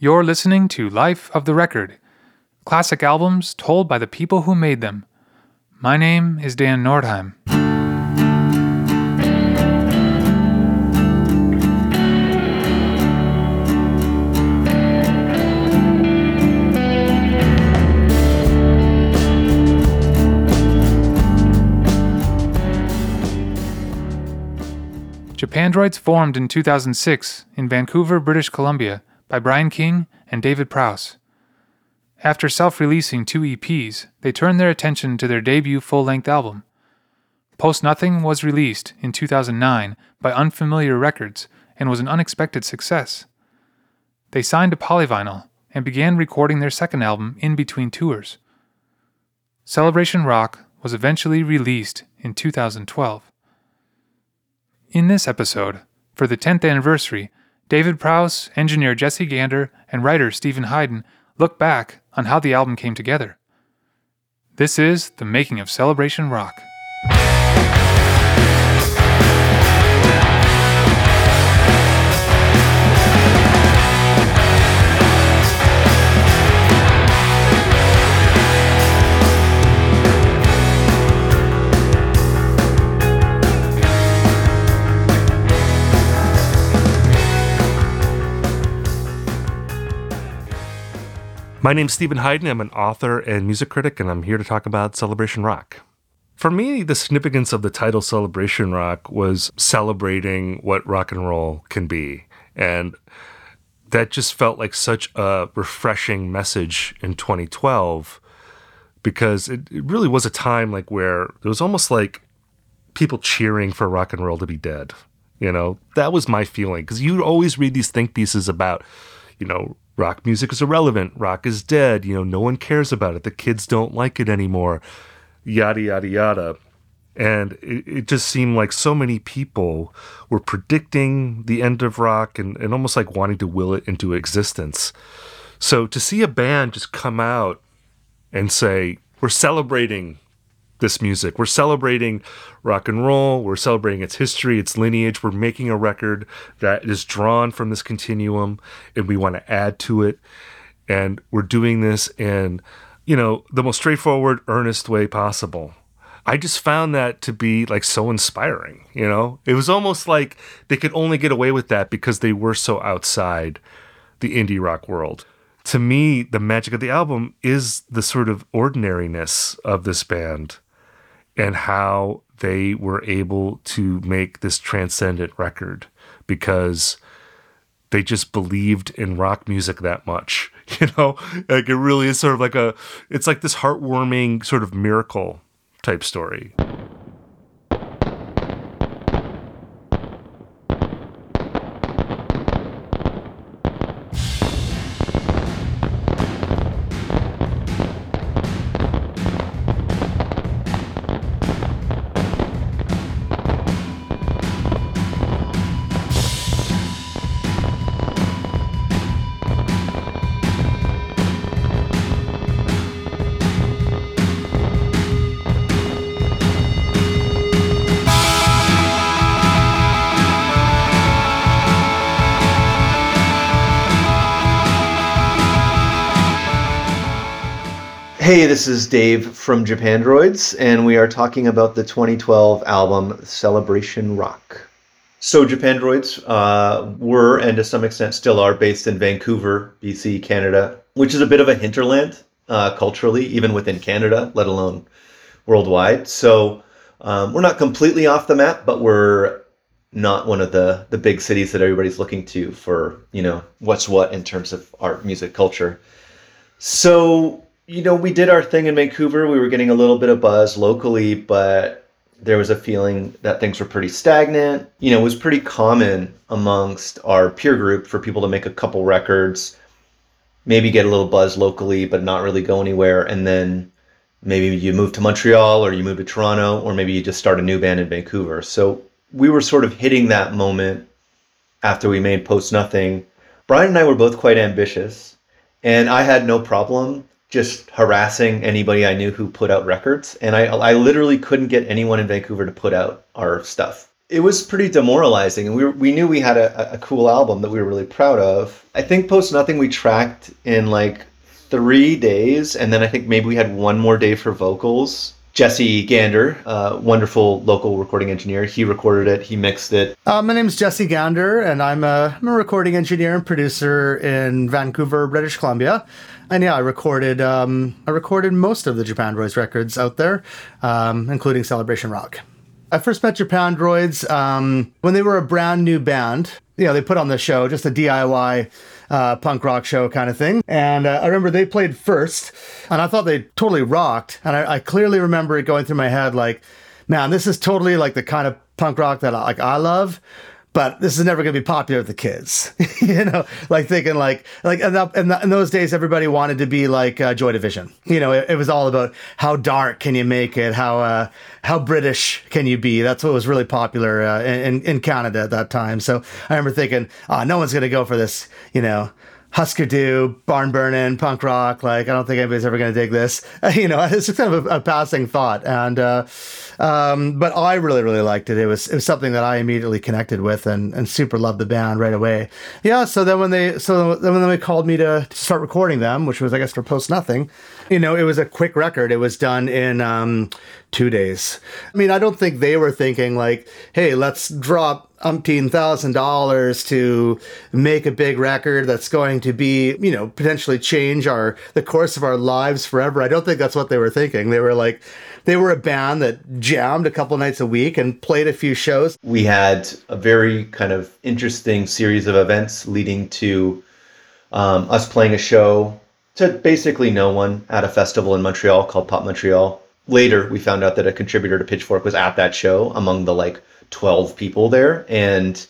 You're listening to Life of the Record, classic albums told by the people who made them. My name is Dan Nordheim. Japandroids formed in 2006 in Vancouver, British Columbia by Brian King and David Prowse. After self releasing two EPs, they turned their attention to their debut full length album. Post Nothing was released in 2009 by Unfamiliar Records and was an unexpected success. They signed to Polyvinyl and began recording their second album in between tours. Celebration Rock was eventually released in 2012. In this episode, for the 10th anniversary, David Prowse, engineer Jesse Gander, and writer Steven Hyden look back on how the album came together. This is The Making of Celebration Rock. My name's Steven Hyden. I'm an author and music critic, and I'm here to talk about Celebration Rock. For me, the significance of the title Celebration Rock was celebrating what rock and roll can be. And that just felt like such a refreshing message in 2012 because it, it really was a time like where it was almost like people cheering for rock and roll to be dead. You know, that was my feeling because you always read these think pieces about, you know, rock music is irrelevant, rock is dead, you know, no one cares about it, the kids don't like it anymore, yada, yada, yada. And it, it just seemed like so many people were predicting the end of rock and, and almost like wanting to will it into existence. So to see a band just come out and say, we're celebrating this music. We're celebrating rock and roll. We're celebrating its history, its lineage. We're making a record that is drawn from this continuum and we want to add to it. And we're doing this in, you know, the most straightforward, earnest way possible. I just found that to be like so inspiring, you know? It was almost like they could only get away with that because they were so outside the indie rock world to me, the magic of the album is the sort of ordinariness of this band and how they were able to make this transcendent record because they just believed in rock music that much you know? Like it really is sort of like a it's like this heartwarming sort of miracle type story is Dave from Japandroids, and we are talking about the 2012 album Celebration Rock. So, Japandroids uh, were, and to some extent still are, based in Vancouver, BC, Canada, which is a bit of a hinterland uh, culturally, even within Canada, let alone worldwide. So, um, we're not completely off the map, but we're not one of the the big cities that everybody's looking to for you know what's what in terms of art, music, culture. So you know, we did our thing in Vancouver. We were getting a little bit of buzz locally, but there was a feeling that things were pretty stagnant. You know, it was pretty common amongst our peer group for people to make a couple records, maybe get a little buzz locally, but not really go anywhere. And then maybe you move to Montreal or you move to Toronto, or maybe you just start a new band in Vancouver. So we were sort of hitting that moment after we made Post Nothing. Brian and I were both quite ambitious, and I had no problem just harassing anybody I knew who put out records, and I I literally couldn't get anyone in Vancouver to put out our stuff. it was pretty demoralizing. And we, we knew we had a, a cool album that we were really proud of. I think Post Nothing we tracked in like three days. And then I think maybe we had one more day for vocals. Jesse Gander, uh, wonderful local recording engineer. He recorded it, he mixed it. Uh, my name is Jesse Gander, and I'm a, I'm a recording engineer and producer in Vancouver, British Columbia. And yeah, I recorded um, I recorded most of the Japandroids records out there, um, including Celebration Rock. I first met Japandroids um, when they were a brand new band. You know, they put on the show, just a DIY uh, punk rock show kind of thing. And uh, I remember they played first, and I thought they totally rocked. And I, I clearly remember it going through my head like, man, this is totally like the kind of punk rock that I, like I love but this is never going to be popular with the kids. you know, like thinking like like in, the, in, those days, everybody wanted to be like uh, Joy Division. You know, it, it, was all about how dark can you make it, how uh, how British can you be. That's what was really popular uh, in in Canada at that time. So I remember thinking, oh, no one's going to go for this. You know, Husker Du, barn burning, punk rock. Like, I don't think anybody's ever going to dig this. you know, it's just kind of a, a passing thought. And, uh, um, but I really, really liked it. It was, it was something that I immediately connected with and, and super loved the band right away. Yeah. So then when they, so then when they called me to, to start recording them, which was, I guess, for Post Nothing, you know, it was a quick record. It was done in, um, two days. I mean, I don't think they were thinking like, hey, let's drop umpteen thousand dollars to make a big record that's going to be, you know, potentially change our the course of our lives forever. I don't think that's what they were thinking. They were like they were a band that jammed a couple nights a week and played a few shows. We had a very kind of interesting series of events leading to um, us playing a show to basically no one at a festival in Montreal called Pop Montreal later we found out that a contributor to Pitchfork was at that show among the like 12 people there and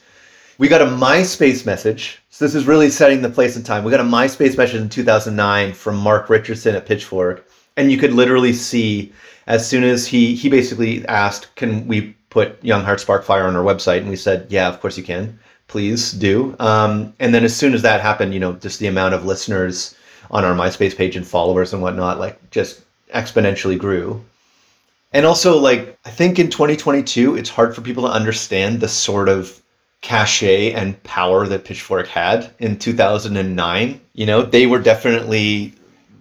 we got a MySpace message. So this is really setting the place and time. We got a MySpace message in 2009 from Mark Richardson at Pitchfork and you could literally see as soon as he he basically asked, "Can we put Young Hearts Spark Fire on our website?" and we said, "Yeah, of course you can. Please do." Um, and then as soon as that happened, you know, just the amount of listeners on our MySpace page and followers and whatnot, like just exponentially grew. And also, like, I think in 2022, it's hard for people to understand the sort of cachet and power that Pitchfork had in 2009. You know, they were definitely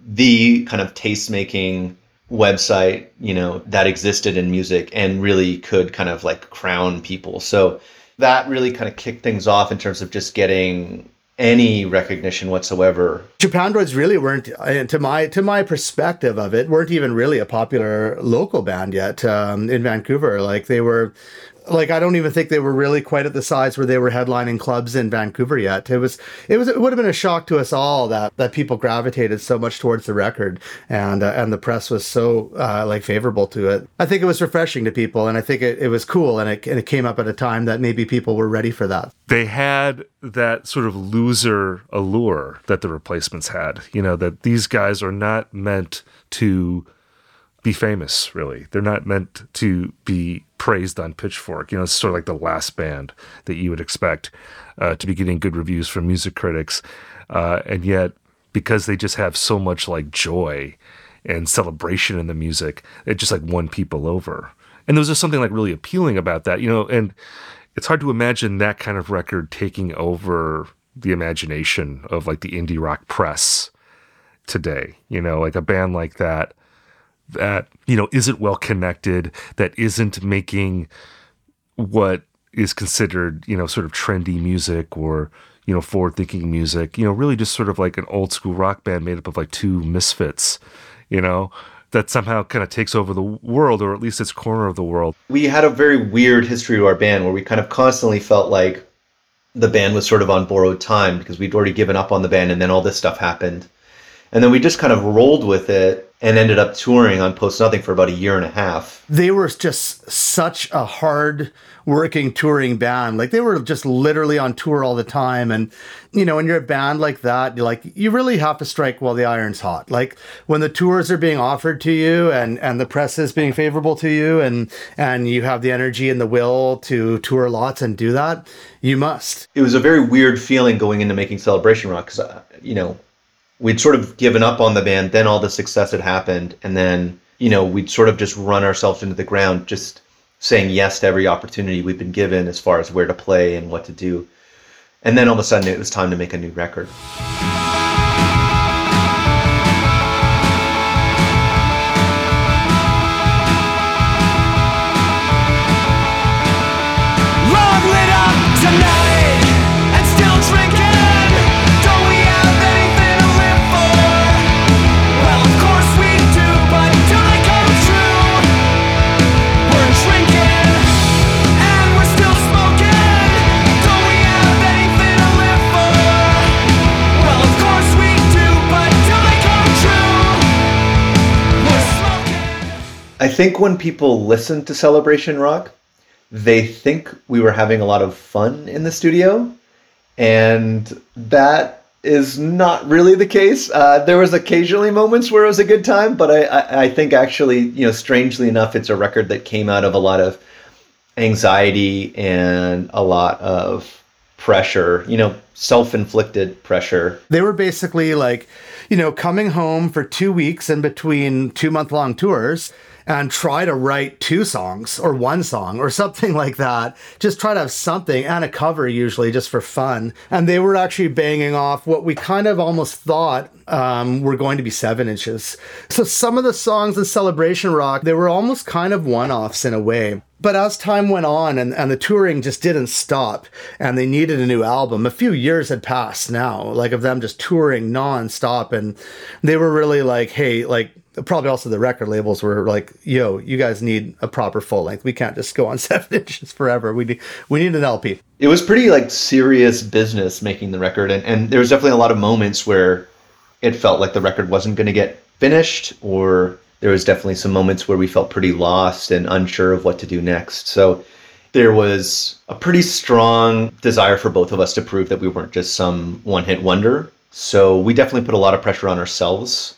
the kind of taste making website, you know, that existed in music and really could kind of like crown people. So that really kind of kicked things off in terms of just getting any recognition whatsoever. Japandroids really weren't, uh, to my to my perspective of it, weren't even really a popular local band yet um, in Vancouver. Like they were like I don't even think they were really quite at the size where they were headlining clubs in Vancouver yet. It was it was it would have been a shock to us all that that people gravitated so much towards the record and uh, and the press was so uh, like favorable to it. I think it was refreshing to people and I think it, it was cool and it and it came up at a time that maybe people were ready for that. They had that sort of loser allure that the replacements had. You know that these guys are not meant to be famous, really. They're not meant to be praised on Pitchfork. You know, it's sort of like the last band that you would expect uh, to be getting good reviews from music critics. Uh, and yet, because they just have so much like joy and celebration in the music, it just like won people over. And there was just something like really appealing about that, you know, and it's hard to imagine that kind of record taking over the imagination of like the indie rock press today, you know, like a band like that that you know isn't well connected, that isn't making what is considered you know sort of trendy music or you know forward thinking music. You know, really just sort of like an old school rock band made up of like two misfits. You know, that somehow kind of takes over the world, or at least its corner of the world. We had a very weird history to our band where we kind of constantly felt like the band was sort of on borrowed time because we'd already given up on the band and then all this stuff happened. And then we just kind of rolled with it and ended up touring on Post Nothing for about a year and a half. They were just such a hard working touring band. Like they were just literally on tour all the time. And, you know, when you're a band like that, you're like, you really have to strike while the iron's hot. Like when the tours are being offered to you and, and the press is being favorable to you and, and you have the energy and the will to tour lots and do that, you must. It was a very weird feeling going into making Celebration Rock because, uh, you know, we'd sort of given up on the band. Then all the success had happened, and then you know we'd sort of just run ourselves into the ground, just saying yes to every opportunity we've been given as far as where to play and what to do. And then all of a sudden it was time to make a new record. I think when people listen to Celebration Rock, they think we were having a lot of fun in the studio, and that is not really the case. Uh, there was occasionally moments where it was a good time, but I, I, I think actually, you know, strangely enough, it's a record that came out of a lot of anxiety and a lot of pressure, you know, self-inflicted pressure. They were basically like, you know, coming home for two weeks in between two month long tours and try to write two songs or one song or something like that. Just try to have something and a cover, usually just for fun. And they were actually banging off what we kind of almost thought um, were going to be seven inches. So some of the songs in Celebration Rock, they were almost kind of one offs in a way. But as time went on and, and the touring just didn't stop and they needed a new album, a few years had passed now, like of them just touring nonstop. And they were really like, hey, like, probably also the record labels were like, yo, you guys need a proper full length. We can't just go on seven inches forever. We need, we need an LP. it was pretty like serious business making the record and, and there was definitely a lot of moments where it felt like the record wasn't going to get finished or there was definitely some moments where we felt pretty lost and unsure of what to do next so there was a pretty strong desire for both of us to prove that we weren't just some one hit wonder so we definitely put a lot of pressure on ourselves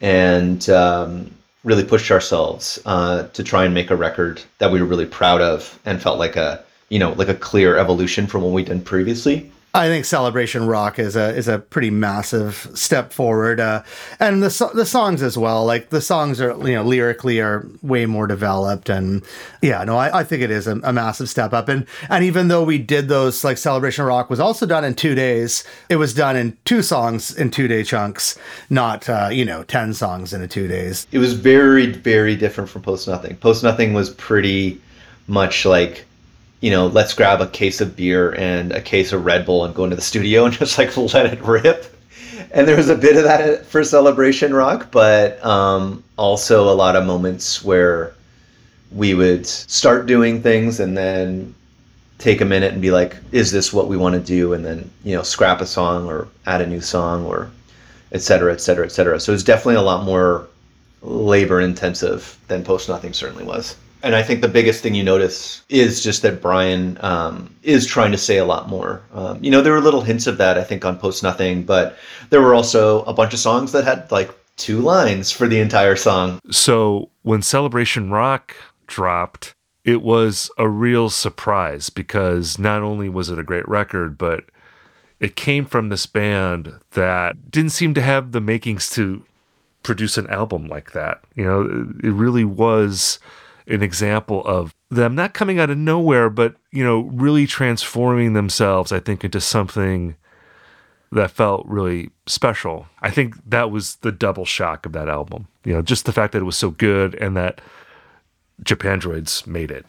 and um, really pushed ourselves uh, to try and make a record that we were really proud of and felt like a you know like a clear evolution from what we'd done previously. I think Celebration Rock is a is a pretty massive step forward, uh, and the the songs as well. Like the songs are you know lyrically are way more developed, and yeah, no, I, I think it is a, a massive step up. And and even though we did those, like Celebration Rock was also done in two days, it was done in two songs in two day chunks, not uh, you know ten songs in a two days. It was very very different from Post Nothing. Post Nothing was pretty much like you know, let's grab a case of beer and a case of Red Bull and go into the studio and just like let it rip. And there was a bit of that for Celebration Rock, but um, also a lot of moments where we would start doing things and then take a minute and be like, is this what we want to do? And then, you know, scrap a song or add a new song or et cetera, et cetera, et cetera. So definitely a lot more labor intensive than Post Nothing certainly was. And I think the biggest thing you notice is just that Brian um, is trying to say a lot more. Um, you know, there were little hints of that, I think, on Post Nothing, but there were also a bunch of songs that had like two lines for the entire song. So when Celebration Rock dropped, it was a real surprise because not only was it a great record, but it came from this band that didn't seem to have the makings to produce an album like that. You know, it really was an example of them not coming out of nowhere, but, you know, really transforming themselves, I think, into something that felt really special. I think that was the double shock of that album. You know, just the fact that it was so good and that Japandroids made it.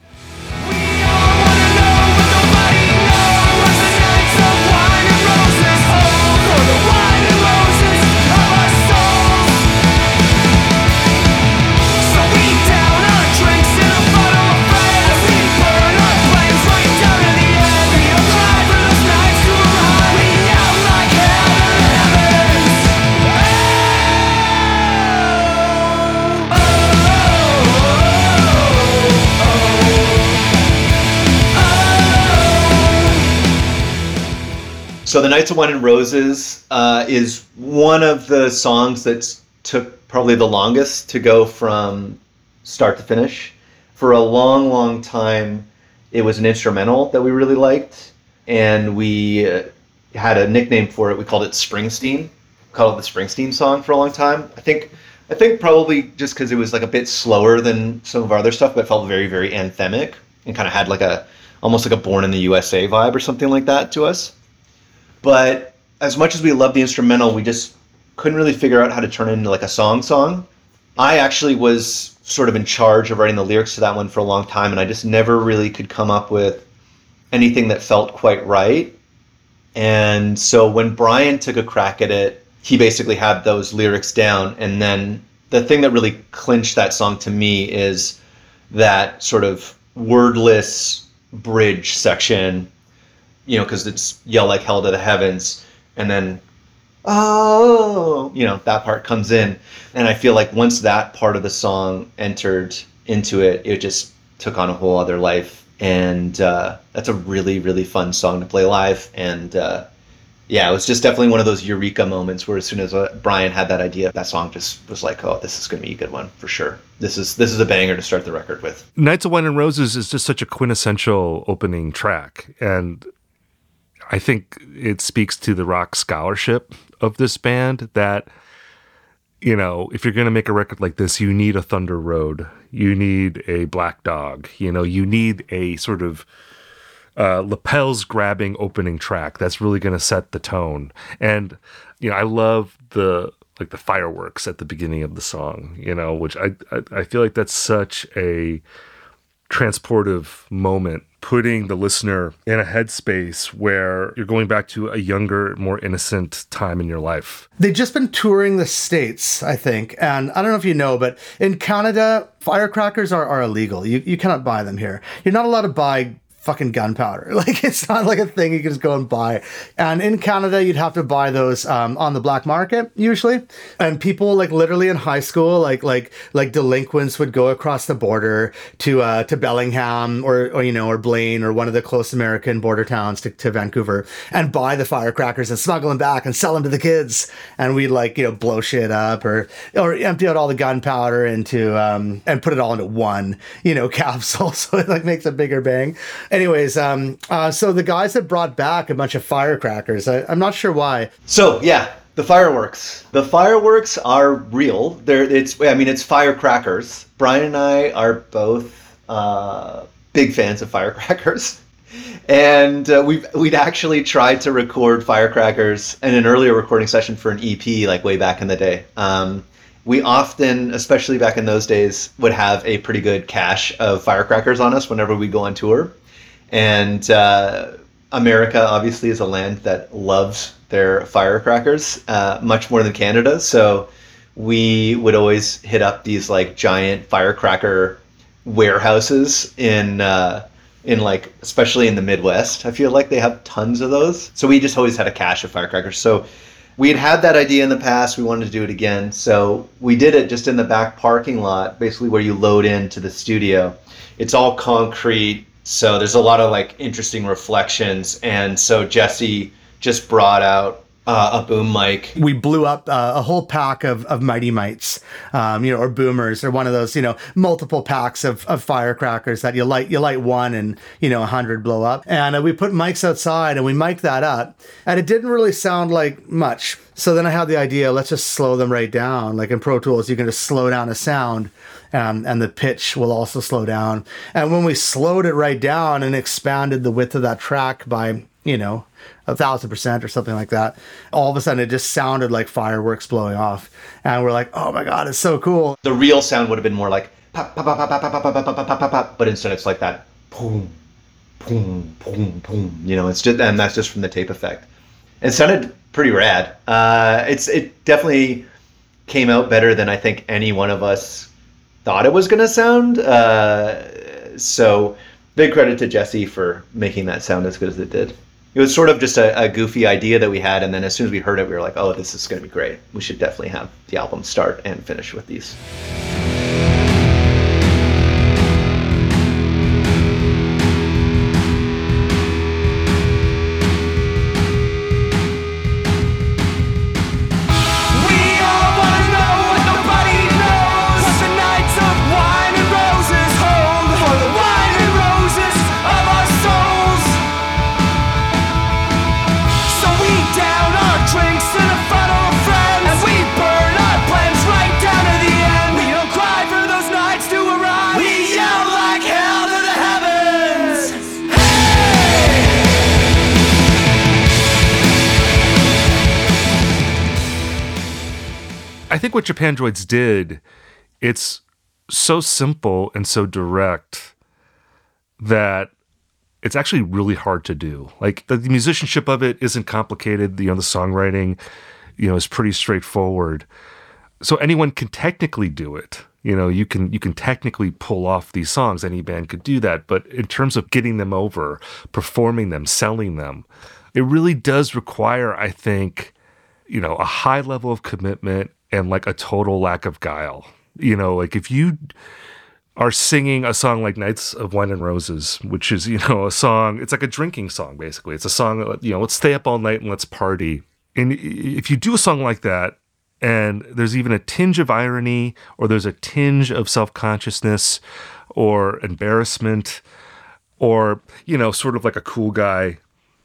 So the Nights of Wine and Roses uh, is one of the songs that took probably the longest to go from start to finish. For a long, long time, it was an instrumental that we really liked, and we uh, had a nickname for it. We called it Springsteen. We called it the Springsteen song for a long time. I think I think probably just because it was like a bit slower than some of our other stuff, but felt very, very anthemic and kind of had like a almost like a Born in the USA vibe or something like that to us. But as much as we loved the instrumental, we just couldn't really figure out how to turn it into like a song song. I actually was sort of in charge of writing the lyrics to that one for a long time, and I just never really could come up with anything that felt quite right. And so when Brian took a crack at it, he basically had those lyrics down. And then the thing that really clinched that song to me is that sort of wordless bridge section, you know, because it's yell like hell to the heavens. And then, oh, you know, that part comes in. And I feel like once that part of the song entered into it, it just took on a whole other life and uh, that's a really really fun song to play live and uh, yeah it was just definitely one of those eureka moments where as soon as uh, brian had that idea that song just was like oh this is going to be a good one for sure this is this is a banger to start the record with Nights of Wine and Roses is just such a quintessential opening track. And I think it speaks to the rock scholarship of this band that, you know, if you're going to make a record like this, you need a Thunder Road, you need a Black Dog, you know, you need a sort of uh, lapels grabbing opening track that's really going to set the tone. And, you know, I love the like the fireworks at the beginning of the song, you know, which I, I, I feel like that's such a transportive moment, putting the listener in a headspace where you're going back to a younger, more innocent time in your life. They've just been touring the States, I think. And I don't know if you know, but in Canada, firecrackers are, are illegal. You, you cannot buy them here. You're not allowed to buy fucking gunpowder. Like it's not like a thing you can just go and buy. And in Canada, you'd have to buy those um, on the black market usually. And people like literally in high school, like like like delinquents would go across the border to uh, to Bellingham or or you know or Blaine or one of the close American border towns to, to Vancouver and buy the firecrackers and smuggle them back and sell them to the kids. And we'd like you know blow shit up or or empty out all the gunpowder into um, and put it all into one you know capsule so it like makes a bigger bang anyways um uh so the guys that brought back a bunch of firecrackers I, i'm not sure why. So yeah the fireworks. The fireworks are real. There it's i mean it's firecrackers. Brian and i are both uh, big fans of firecrackers. And uh, we've we'd actually tried to record firecrackers in an earlier recording session for an ep like way back in the day. Um, we often especially back in those days would have a pretty good cache of firecrackers on us whenever we go on tour and uh, America obviously is a land that loves their firecrackers uh, much more than Canada. So we would always hit up these like giant firecracker warehouses in uh, in like especially in the Midwest. I feel like they have tons of those. So we just always had a cache of firecrackers. So we had had that idea in the past. We wanted to do it again. So we did it just in the back parking lot, basically where you load into the studio. It's all concrete so there's a lot of like interesting reflections, and so Jesse just brought out uh, a boom mic. we blew up uh, a whole pack of, of mighty mites um, you know or boomers or one of those you know multiple packs of, of firecrackers that you light you light one and you know a hundred blow up. And uh, we put mics outside and we mic'd that up and it didn't really sound like much. So then i had the idea let's just slow them right down. Like in pro tools you can just slow down a sound um, and the pitch will also slow down. And when we slowed it right down and expanded the width of that track by you know a thousand percent or something like that. All of a sudden, it just sounded like fireworks blowing off, and we're like, "Oh my god, it's so cool!" The real sound would have been more like pop, pop, pop, pop, pop, pop, pop, pop, pop, pop, pop, but instead it's like that boom, boom, boom, boom. You know, it's just and that's just from the tape effect. It sounded pretty rad. Uh, it's it definitely came out better than I think any one of us thought it was gonna sound. Uh, so big credit to Jesse for making that sound as good as it did. It was sort of just a, a goofy idea that we had, and then as soon as we heard it, we were like, "Oh, this is going to be great. We should definitely have the album start and finish with these." What Japandroids did, it's so simple and so direct that it's actually really hard to do. Like the, the musicianship of it isn't complicated. You know, the songwriting, you know, is pretty straightforward. So anyone can technically do it. You know, you can you can technically pull off these songs. Any band could do that. But in terms of getting them over, performing them, selling them, it really does require, I think, you know, a high level of commitment and like a total lack of guile. You know, like if you are singing a song like Nights of Wine and Roses, which is, you know, a song, it's like a drinking song, basically. It's a song, uh, you know, let's stay up all night and let's party. And if you do a song like that, and there's even a tinge of irony, or there's a tinge of self consciousness, or embarrassment, or, you know, sort of like a cool guy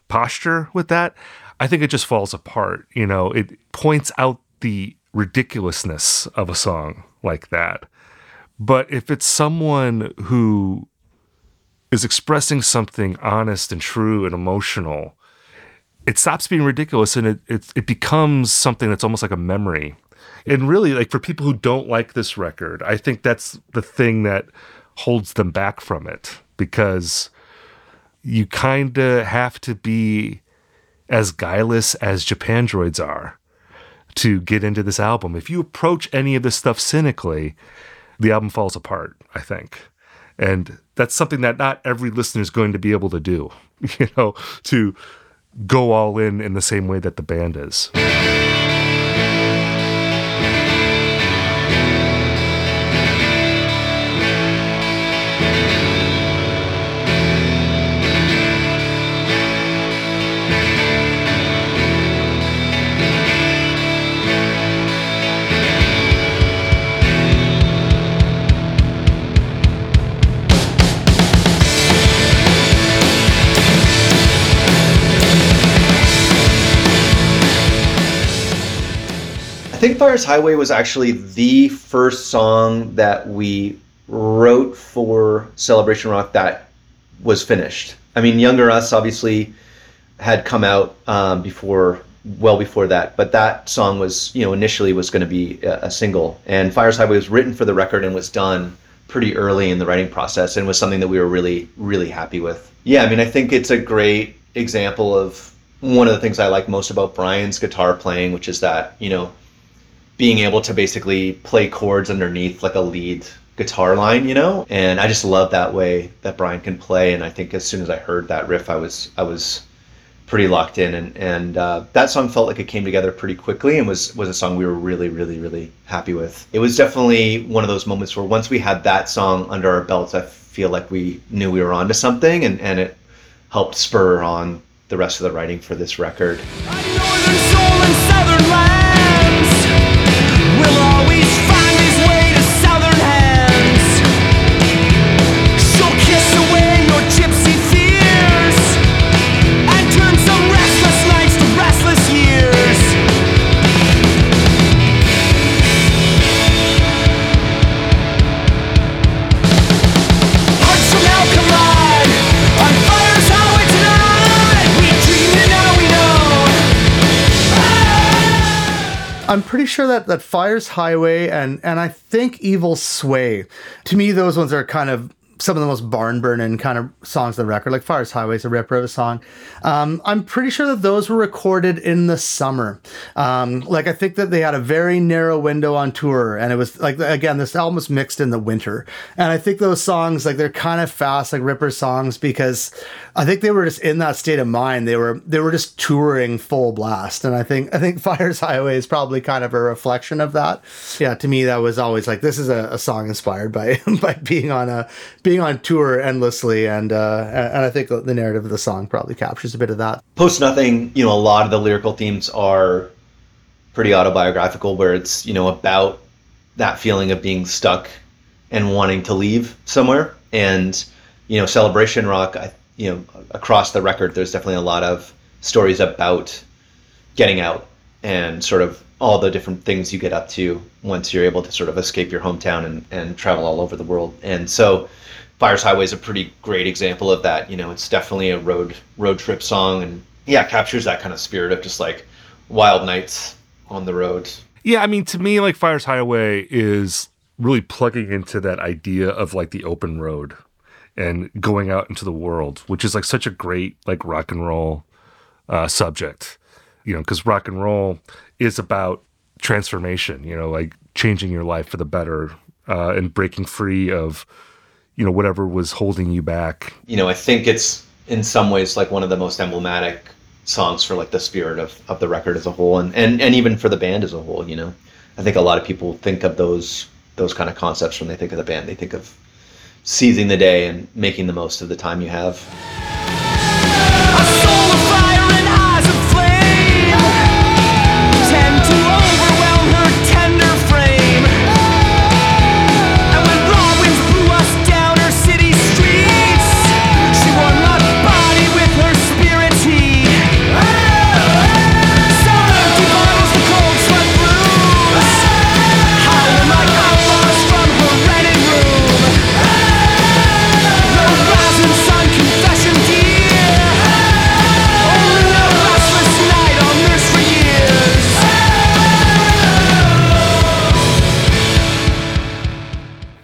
posture with that, I think it just falls apart. You know, it points out the ridiculousness of a song like that. But if it's someone who is expressing something honest and true and emotional, it stops being ridiculous and it, it it becomes something that's almost like a memory. And really, like for people who don't like this record, I think that's the thing that holds them back from it because you kind of have to be as guileless as Japandroids are to get into this album. If you approach any of this stuff cynically, the album falls apart, I think. And that's something that not every listener is going to be able to do, you know, to go all in in the same way that the band is. Think Fire's Highway was actually the first song that we wrote for Celebration Rock that was finished. I mean, Younger Us obviously had come out um, before, well before that, but that song was, you know, initially was going to be a, a single. And Fire's Highway was written for the record and was done pretty early in the writing process and was something that we were really, really happy with. Yeah, I mean, I think it's a great example of one of the things I like most about Brian's guitar playing, which is that, you know, being able to basically play chords underneath like a lead guitar line, you know? And I just love that way that Brian can play. And I think as soon as I heard that riff, I was I was pretty locked in, and and uh, that song felt like it came together pretty quickly, and was was a song we were really really really happy with. It was definitely one of those moments where once we had that song under our belts, I feel like we knew we were onto something, and and it helped spur on the rest of the writing for this record. Will always I'm pretty sure that that Fire's Highway and and I think Evil's Sway. To me, those ones are kind of some of the most barn burning kind of songs on the record. Like Fire's Highway is a ripper of a song. Um, I'm pretty sure that those were recorded in the summer. Um, like I think that they had a very narrow window on tour, and it was like again this album was mixed in the winter. And I think those songs like they're kind of fast like ripper songs because I think they were just in that state of mind. They were they were just touring full blast, and I think I think Fire's Highway is probably kind of a reflection of that. Yeah, to me that was always like this is a, a song inspired by by being on a being on tour endlessly, and uh, and I think the narrative of the song probably captures a bit of that. Post Nothing, you know, a lot of the lyrical themes are pretty autobiographical, where it's, you know, about that feeling of being stuck and wanting to leave somewhere. And, you know, Celebration Rock, I, you know, across the record, there's definitely a lot of stories about getting out and sort of all the different things you get up to once you're able to sort of escape your hometown and, and travel all over the world. And so Fire's Highway is a pretty great example of that. You know, it's definitely a road road trip song and yeah, captures that kind of spirit of just like wild nights on the road. Yeah, I mean, to me, like Fire's Highway is really plugging into that idea of like the open road and going out into the world, which is like such a great like rock and roll uh, subject, you know, because rock and roll is about transformation, you know, like changing your life for the better uh, and breaking free of, you know, whatever was holding you back. You know, I think it's in some ways like one of the most emblematic songs for like the spirit of, of the record as a whole and, and, and even for the band as a whole, you know. I think a lot of people think of those those kind of concepts when they think of the band. They think of seizing the day and making the most of the time you have.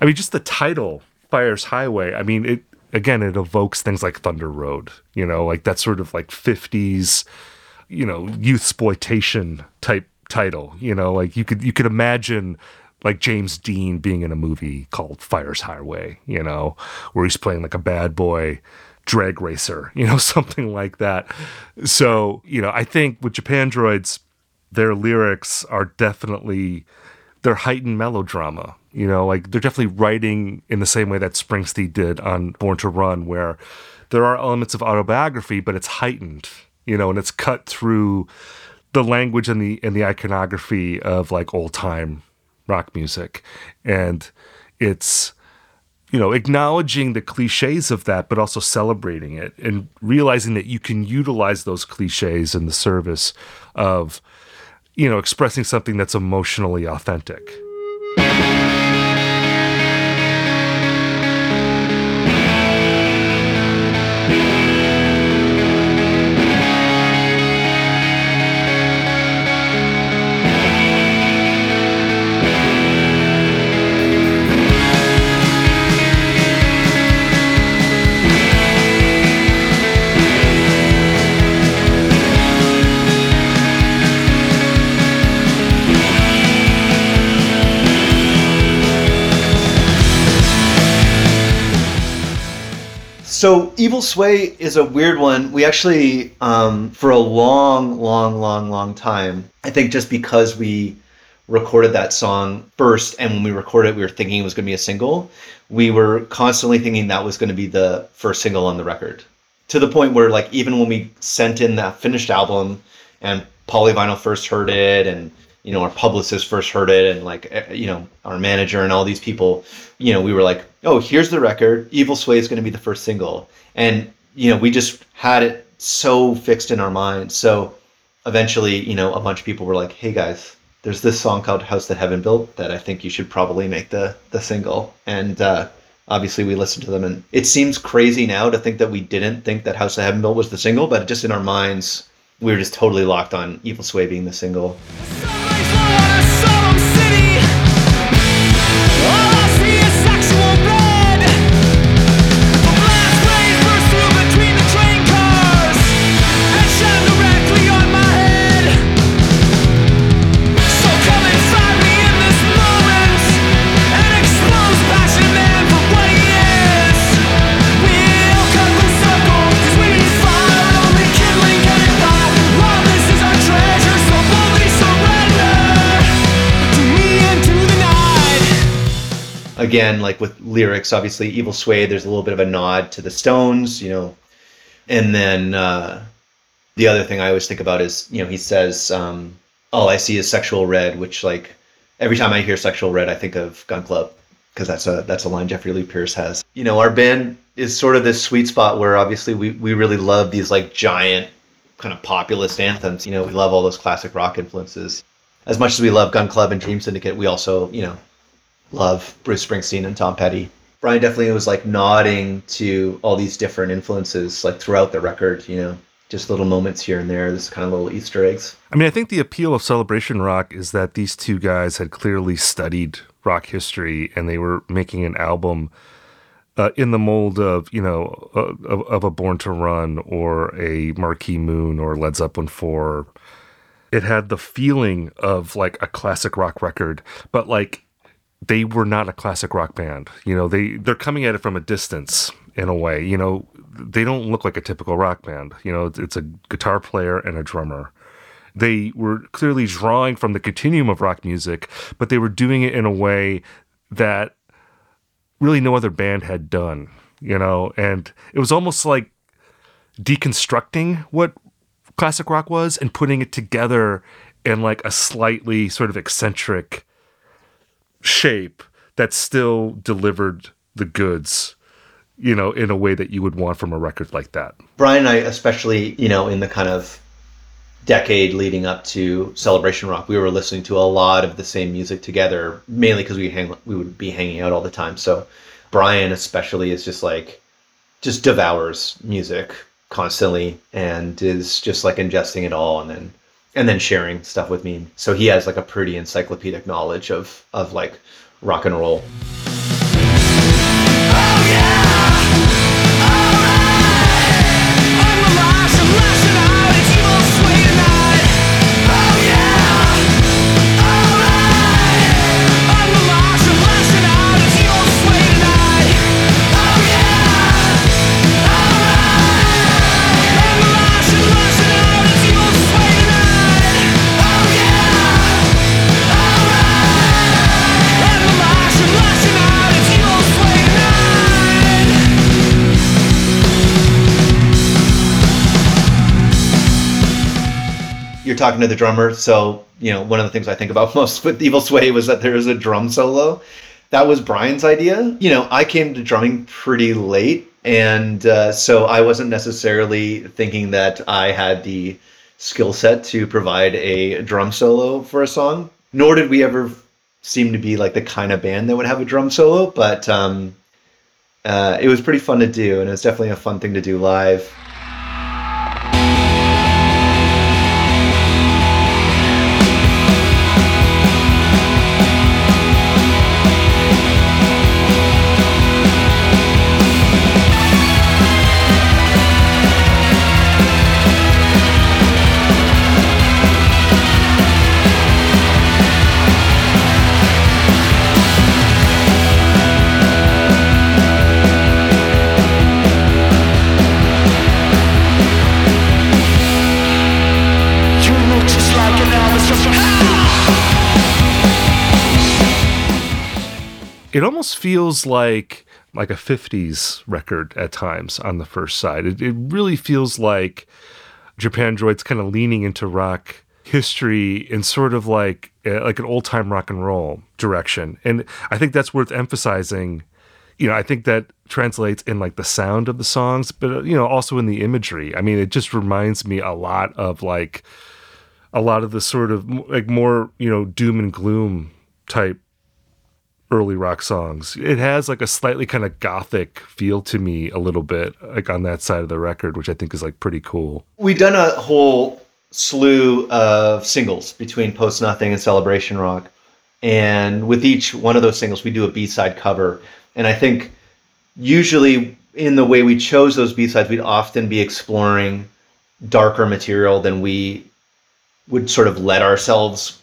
I mean, just the title, Fire's Highway. I mean, it again, it evokes things like Thunder Road. You know, like that sort of like '50s, you know, youth exploitation type title. You know, like you could you could imagine like James Dean being in a movie called Fire's Highway. You know, where he's playing like a bad boy drag racer. You know, something like that. So you know, I think with Japandroids, their lyrics are definitely they're heightened melodrama. You know, like they're definitely writing in the same way that Springsteen did on Born to Run, where there are elements of autobiography, but it's heightened. You know, and it's cut through the language and the and the iconography of like old time rock music, and it's you know acknowledging the cliches of that, but also celebrating it and realizing that you can utilize those cliches in the service of you know, expressing something that's emotionally authentic. So Evil's Sway is a weird one. We actually, um, for a long, long, long, long time, I think just because we recorded that song first, and when we recorded it, we were thinking it was going to be a single. We were constantly thinking that was going to be the first single on the record. To the point where, like, even when we sent in that finished album, and Polyvinyl first heard it, and you know our publicist first heard it, and like eh, you know our manager and all these people, you know, we were like, oh, here's the record. Evil's Sway is going to be the first single, and you know we just had it so fixed in our minds. So eventually, you know, a bunch of people were like, hey guys, there's this song called House That Heaven Built that I think you should probably make the the single. And uh, obviously we listened to them and it seems crazy now to think that we didn't think that House That Heaven Built was the single, but just in our minds we were just totally locked on Evil's Sway being the single. Again, like with lyrics, obviously, Evil's Sway, there's a little bit of a nod to the Stones, you know. And then uh, the other thing I always think about is, you know, he says, um, All I see is sexual red, which, like, every time I hear sexual red, I think of Gun Club because that's a that's a line Jeffrey Lee Pierce has. You know, our band is sort of this sweet spot where obviously we, we really love these like giant kind of populist anthems. You know, we love all those classic rock influences. As much as we love Gun Club and Dream Syndicate, we also, you know, love Bruce Springsteen and Tom Petty. Brian definitely was like nodding to all these different influences like throughout the record, you know. just little moments here and there. This kind of little Easter eggs. I mean, I think the appeal of Celebration Rock is that these two guys had clearly studied rock history and they were making an album uh, in the mold of, you know, uh, of, of a Born to Run or a Marquee Moon or Led Zeppelin 4. It had the feeling of like a classic rock record, but like they were not a classic rock band. You know, they they're coming at it from a distance in a way. You know, they don't look like a typical rock band. You know, it's, it's a guitar player and a drummer. They were clearly drawing from the continuum of rock music, but they were doing it in a way that really no other band had done. You know, and it was almost like deconstructing what classic rock was and putting it together in like a slightly sort of eccentric shape that still delivered the goods, you know, in a way that you would want from a record like that. Brian and I, especially, you know, in the kind of decade leading up to Celebration Rock, we were listening to a lot of the same music together, mainly because we hang, we would be hanging out all the time. So Brian, especially, is just like, just devours music constantly and is just like ingesting it all and then and then sharing stuff with me. So he has like a pretty encyclopedic knowledge of of like rock and roll. Oh, You're talking to the drummer, so you know one of the things I think about most with Evil's Sway was that there is a drum solo. That was Brian's idea. You know, I came to drumming pretty late, and uh, so I wasn't necessarily thinking that I had the skill set to provide a drum solo for a song. Nor did we ever seem to be like the kind of band that would have a drum solo, but um, uh, it was pretty fun to do, and it was definitely a fun thing to do live. It almost feels like like a 50s record at times on the first side. It, it really feels like Japandroids kind of leaning into rock history in sort of like uh, like an old-time rock and roll direction. And I think that's worth emphasizing. You know, I think that translates in like the sound of the songs, but uh, you know, also in the imagery. I mean, it just reminds me a lot of like a lot of the sort of like more, you know, doom and gloom type early rock songs. It has like a slightly kind of gothic feel to me a little bit, like on that side of the record, which I think is like pretty cool. We've done a whole slew of singles between Post Nothing and Celebration Rock. And with each one of those singles, we do a B side cover. And I think usually in the way we chose those B sides, we'd often be exploring darker material than we would sort of let ourselves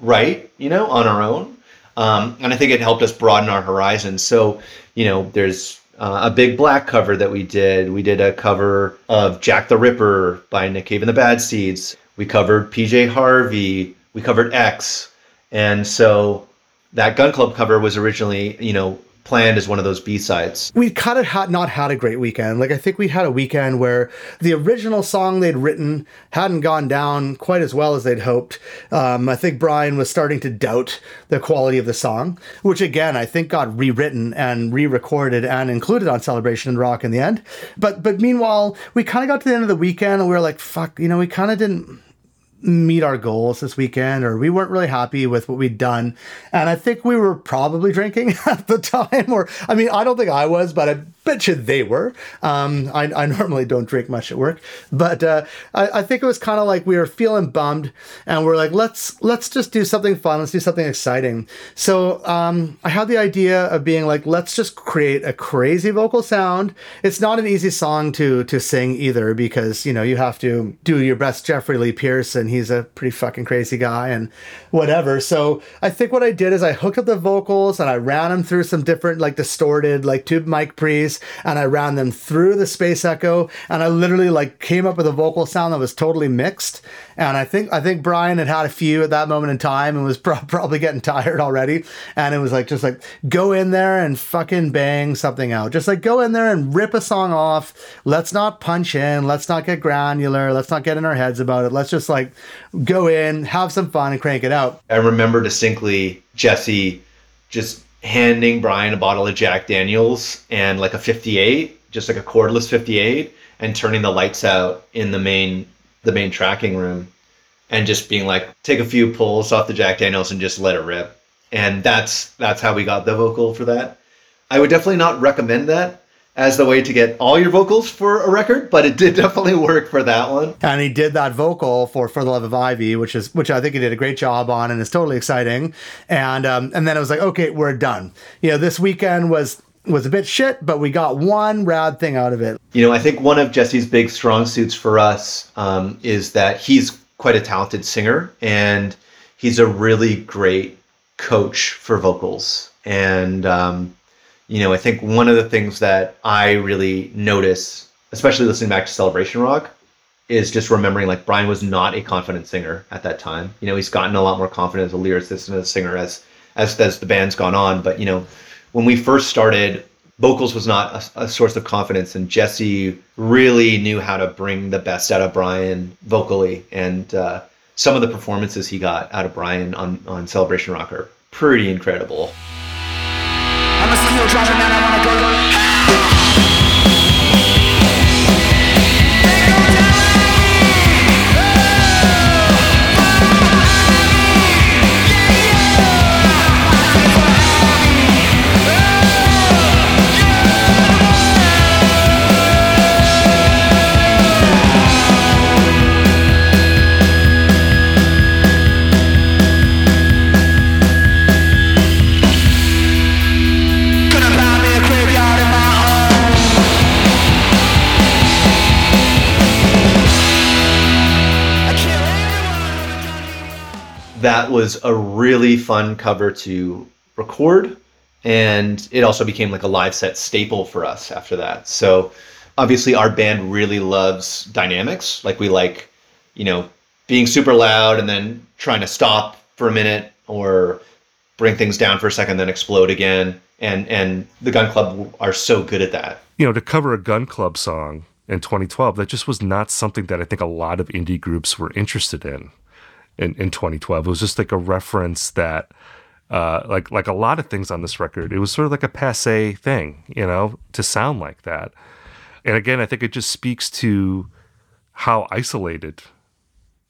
write, you know, on our own. Um, and I think it helped us broaden our horizons. So, you know, there's uh, a big black cover that we did. We did a cover of Jack the Ripper by Nick Cave and the Bad Seeds. We covered PJ Harvey. We covered X. And so that Gun Club cover was originally, you know, planned as one of those B sides. we kind of had not had a great weekend. Like I think we had a weekend where the original song they'd written hadn't gone down quite as well as they'd hoped. Um, I think Brian was starting to doubt the quality of the song, which again I think got rewritten and re-recorded and included on Celebration and Rock in the end. But but meanwhile, we kind of got to the end of the weekend and we were like, fuck, you know, we kind of didn't meet our goals this weekend or we weren't really happy with what we'd done. And i think we were probably drinking at the time or i mean i don't think i was but I, bet you they were. Um, I, I normally don't drink much at work, but uh, I, I think it was kind of like we were feeling bummed, and we're like, let's let's just do something fun. Let's do something exciting. So um, I had the idea of being like, let's just create a crazy vocal sound. It's not an easy song to to sing either because you know you have to do your best Jeffrey Lee Pierce, and he's a pretty fucking crazy guy and whatever. So I think what I did is I hooked up the vocals and I ran them through some different like distorted like tube mic pre's and I ran them through the space echo and I literally like came up with a vocal sound that was totally mixed. And I think I think Brian had had a few at that moment in time and was pro- probably getting tired already. And it was like just like go in there and fucking bang something out. Just like go in there and rip a song off. Let's not punch in. Let's not get granular. Let's not get in our heads about it. Let's just like go in, have some fun, and crank it out. I remember distinctly Jesse just handing Brian a bottle of Jack Daniels and like a 58, just like a cordless 58, and turning the lights out in the main the main tracking room, and just being like, take a few pulls off the Jack Daniels and just let it rip. And that's that's how we got the vocal for that. I would definitely not recommend that as the way to get all your vocals for a record, but it did definitely work for that one. and he did that vocal for for the love of ivy which is which i think he did a great job on and it's totally exciting and um and then it was like okay we're done you know this weekend was was a bit shit but we got one rad thing out of it You know, I think one of Jesse's big strong suits for us um, is that he's quite a talented singer and he's a really great coach for vocals. And, um, you know, I think one of the things that I really notice, especially listening back to Celebration Rock, is just remembering like Brian was not a confident singer at that time. You know, he's gotten a lot more confident as a lyricist and as a singer as as as the band's gone on. But you know, when we first started, vocals was not a, a source of confidence, and Jesse really knew how to bring the best out of Brian vocally. And uh, some of the performances he got out of Brian on on Celebration Rock are pretty incredible. I'm a steel driver man, I wanna go. Gonna that was a really fun cover to record and it also became like a live set staple for us after that. So obviously our band really loves dynamics. Like we like you know being super loud and then trying to stop for a minute or bring things down for a second then explode again. And and the gun club are so good at that. You know, to cover a gun club song in 2012, that just was not something that I think a lot of indie groups were interested in. In, in 2012, it was just like a reference that, uh, like like a lot of things on this record, it was sort of like a passe thing, you know, to sound like that. And again, I think it just speaks to how isolated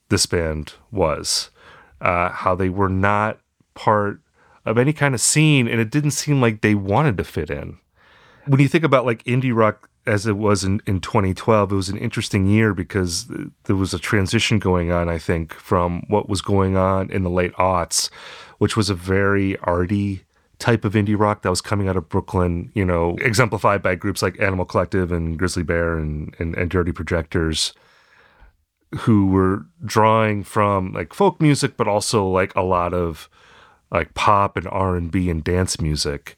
this band was, uh, how they were not part of any kind of scene, and it didn't seem like they wanted to fit in when you think about like indie rock as it was in, in 2012 it was an interesting year because there was a transition going on i think from what was going on in the late aughts which was a very arty type of indie rock that was coming out of brooklyn you know exemplified by groups like animal collective and grizzly bear and, and, and dirty projectors who were drawing from like folk music but also like a lot of like pop and r&b and dance music.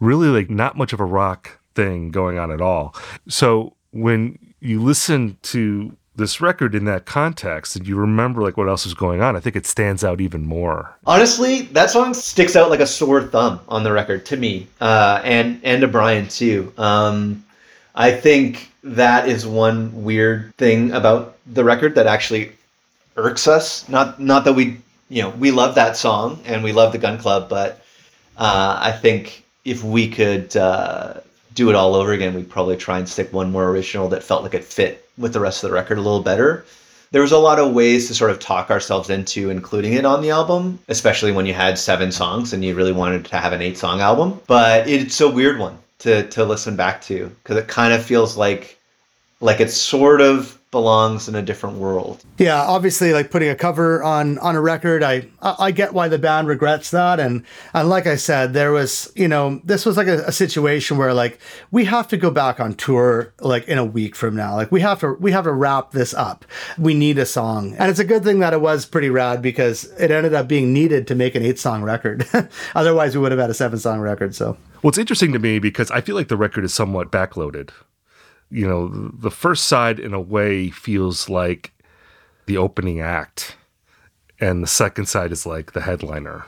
Really like not much of a rock thing going on at all. So when you listen to this record in that context and you remember like what else is going on, I think it stands out even more. Honestly, that song sticks out like a sore thumb on the record to me, uh, and and to Brian too. Um, I think that is one weird thing about the record that actually irks us. Not not that we you know we love that song and we love the Gun Club, but uh, I think if we could uh, do it all over again, we'd probably try and stick one more original that felt like it fit with the rest of the record a little better there was a lot of ways to sort of talk ourselves into including it on the album, especially when you had seven songs and you really wanted to have an eight song album. But it's a weird one. to to listen back to because it kind of feels like like it sort of belongs in a different world. Yeah, obviously, like putting a cover on on a record, I I I get why the band regrets that, and and like I said, there was you know this was like a, a situation where like we have to go back on tour like in a week from now, like we have to we have to wrap this up. We need a song, and it's a good thing that it was pretty rad because it ended up being needed to make an eight song record. Otherwise, we would have had a seven song record. So Well, it's interesting to me because I feel like the record is somewhat backloaded. You know, the first side, in a way, feels like the opening act, and the second side is like the headliner.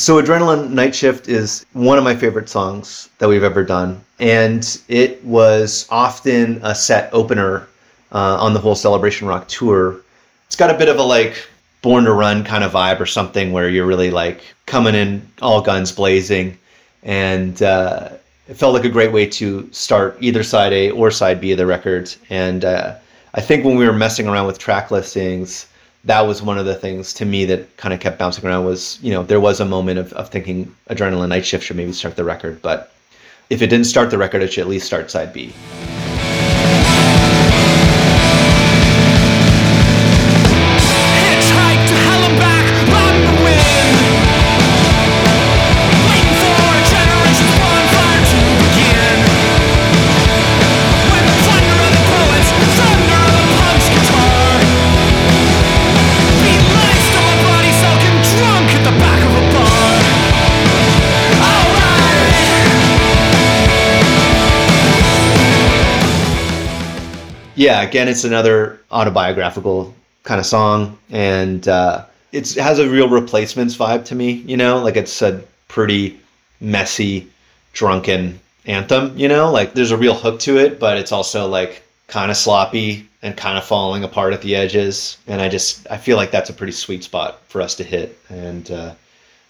So Adrenaline Night Shift is one of my favorite songs that we've ever done, and it was often a set opener uh, on the whole Celebration Rock tour. It's got a bit of a like Born to Run kind of vibe or something where you're really like coming in all guns blazing, and uh, it felt like a great way to start either side A or side B of the record. And uh, I think when we were messing around with track listings, that was one of the things to me that kind of kept bouncing around was, you know, there was a moment of, of thinking Adrenaline Night Shift should maybe start the record, but if it didn't start the record, it should at least start side B. Yeah, again, it's another autobiographical kind of song, and uh, it has a real replacements vibe to me. You know, like it's a pretty messy, drunken anthem. You know, like there's a real hook to it, but it's also like kind of sloppy and kind of falling apart at the edges. And I just I feel like that's a pretty sweet spot for us to hit. And uh,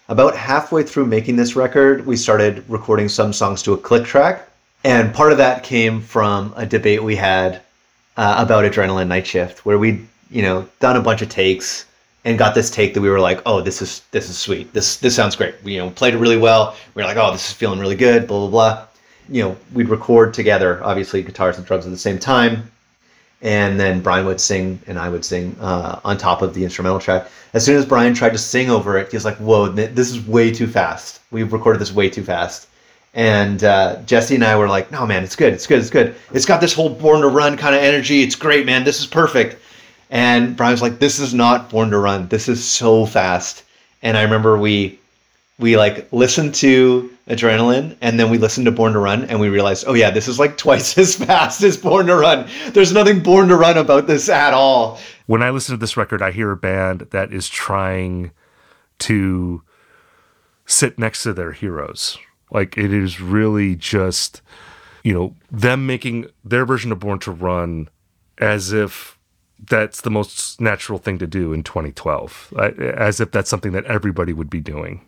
about halfway through making this record, we started recording some songs to a click track. And part of that came from a debate we had uh, about Adrenaline Night Shift, where we, you know, done a bunch of takes and got this take that we were like, oh, this is this is sweet. This this sounds great. We, you know, played it really well. We were like, oh, this is feeling really good. Blah blah blah. You know, we'd record together, obviously guitars and drums at the same time, and then Brian would sing and I would sing uh, on top of the instrumental track. As soon as Brian tried to sing over it, he was like, "Whoa, this is way too fast. We've recorded this way too fast." And uh, Jesse and I were like, "No, man, it's good. It's good. It's good. It's got this whole Born to Run kind of energy. It's great, man. This is perfect." And Brian was like, "This is not Born to Run. This is so fast." And I remember we we like listened to Adrenaline and then we listened to Born to Run and we realized, oh yeah, this is like twice as fast as Born to Run. There's nothing Born to Run about this at all. When I listen to this record, I hear a band that is trying to sit next to their heroes. Like it is really just, you know, them making their version of Born to Run as if that's the most natural thing to do in 2012, as if that's something that everybody would be doing,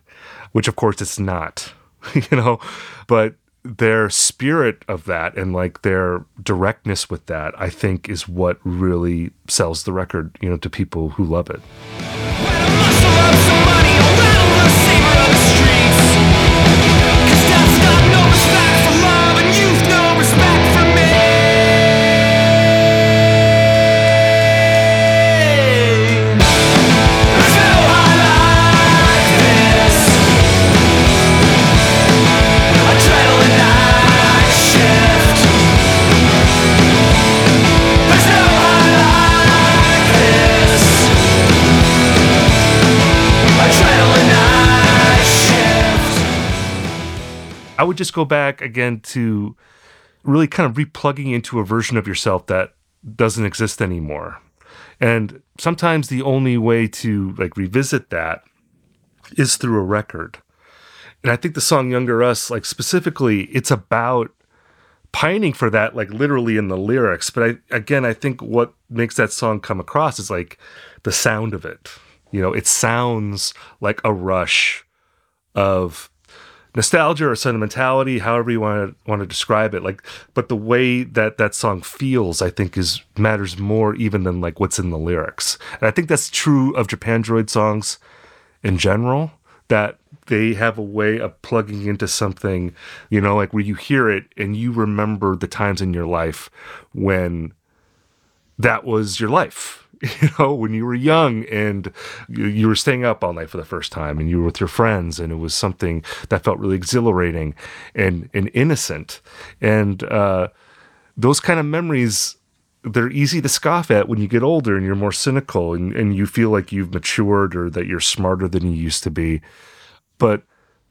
which of course it's not, you know, but their spirit of that and like their directness with that, I think is what really sells the record, you know, to people who love it. I would just go back again to really kind of replugging into a version of yourself that doesn't exist anymore. And sometimes the only way to like revisit that is through a record. And I think the song Younger Us, like specifically, it's about pining for that, like literally in the lyrics. But I, again, I think what makes that song come across is like the sound of it. You know, it sounds like a rush of nostalgia or sentimentality, however you want to want to describe it. Like, but the way that that song feels, I think, is matters more even than like what's in the lyrics. And I think that's true of Japandroid songs in general. That they have a way of plugging into something, you know, like where you hear it and you remember the times in your life when that was your life you know, when you were young and you, you, were staying up all night for the first time and you were with your friends and it was something that felt really exhilarating and, and innocent. And uh, those kind of memories, they're easy to scoff at when you get older and you're more cynical and, and you feel like you've matured or that you're smarter than you used to be. But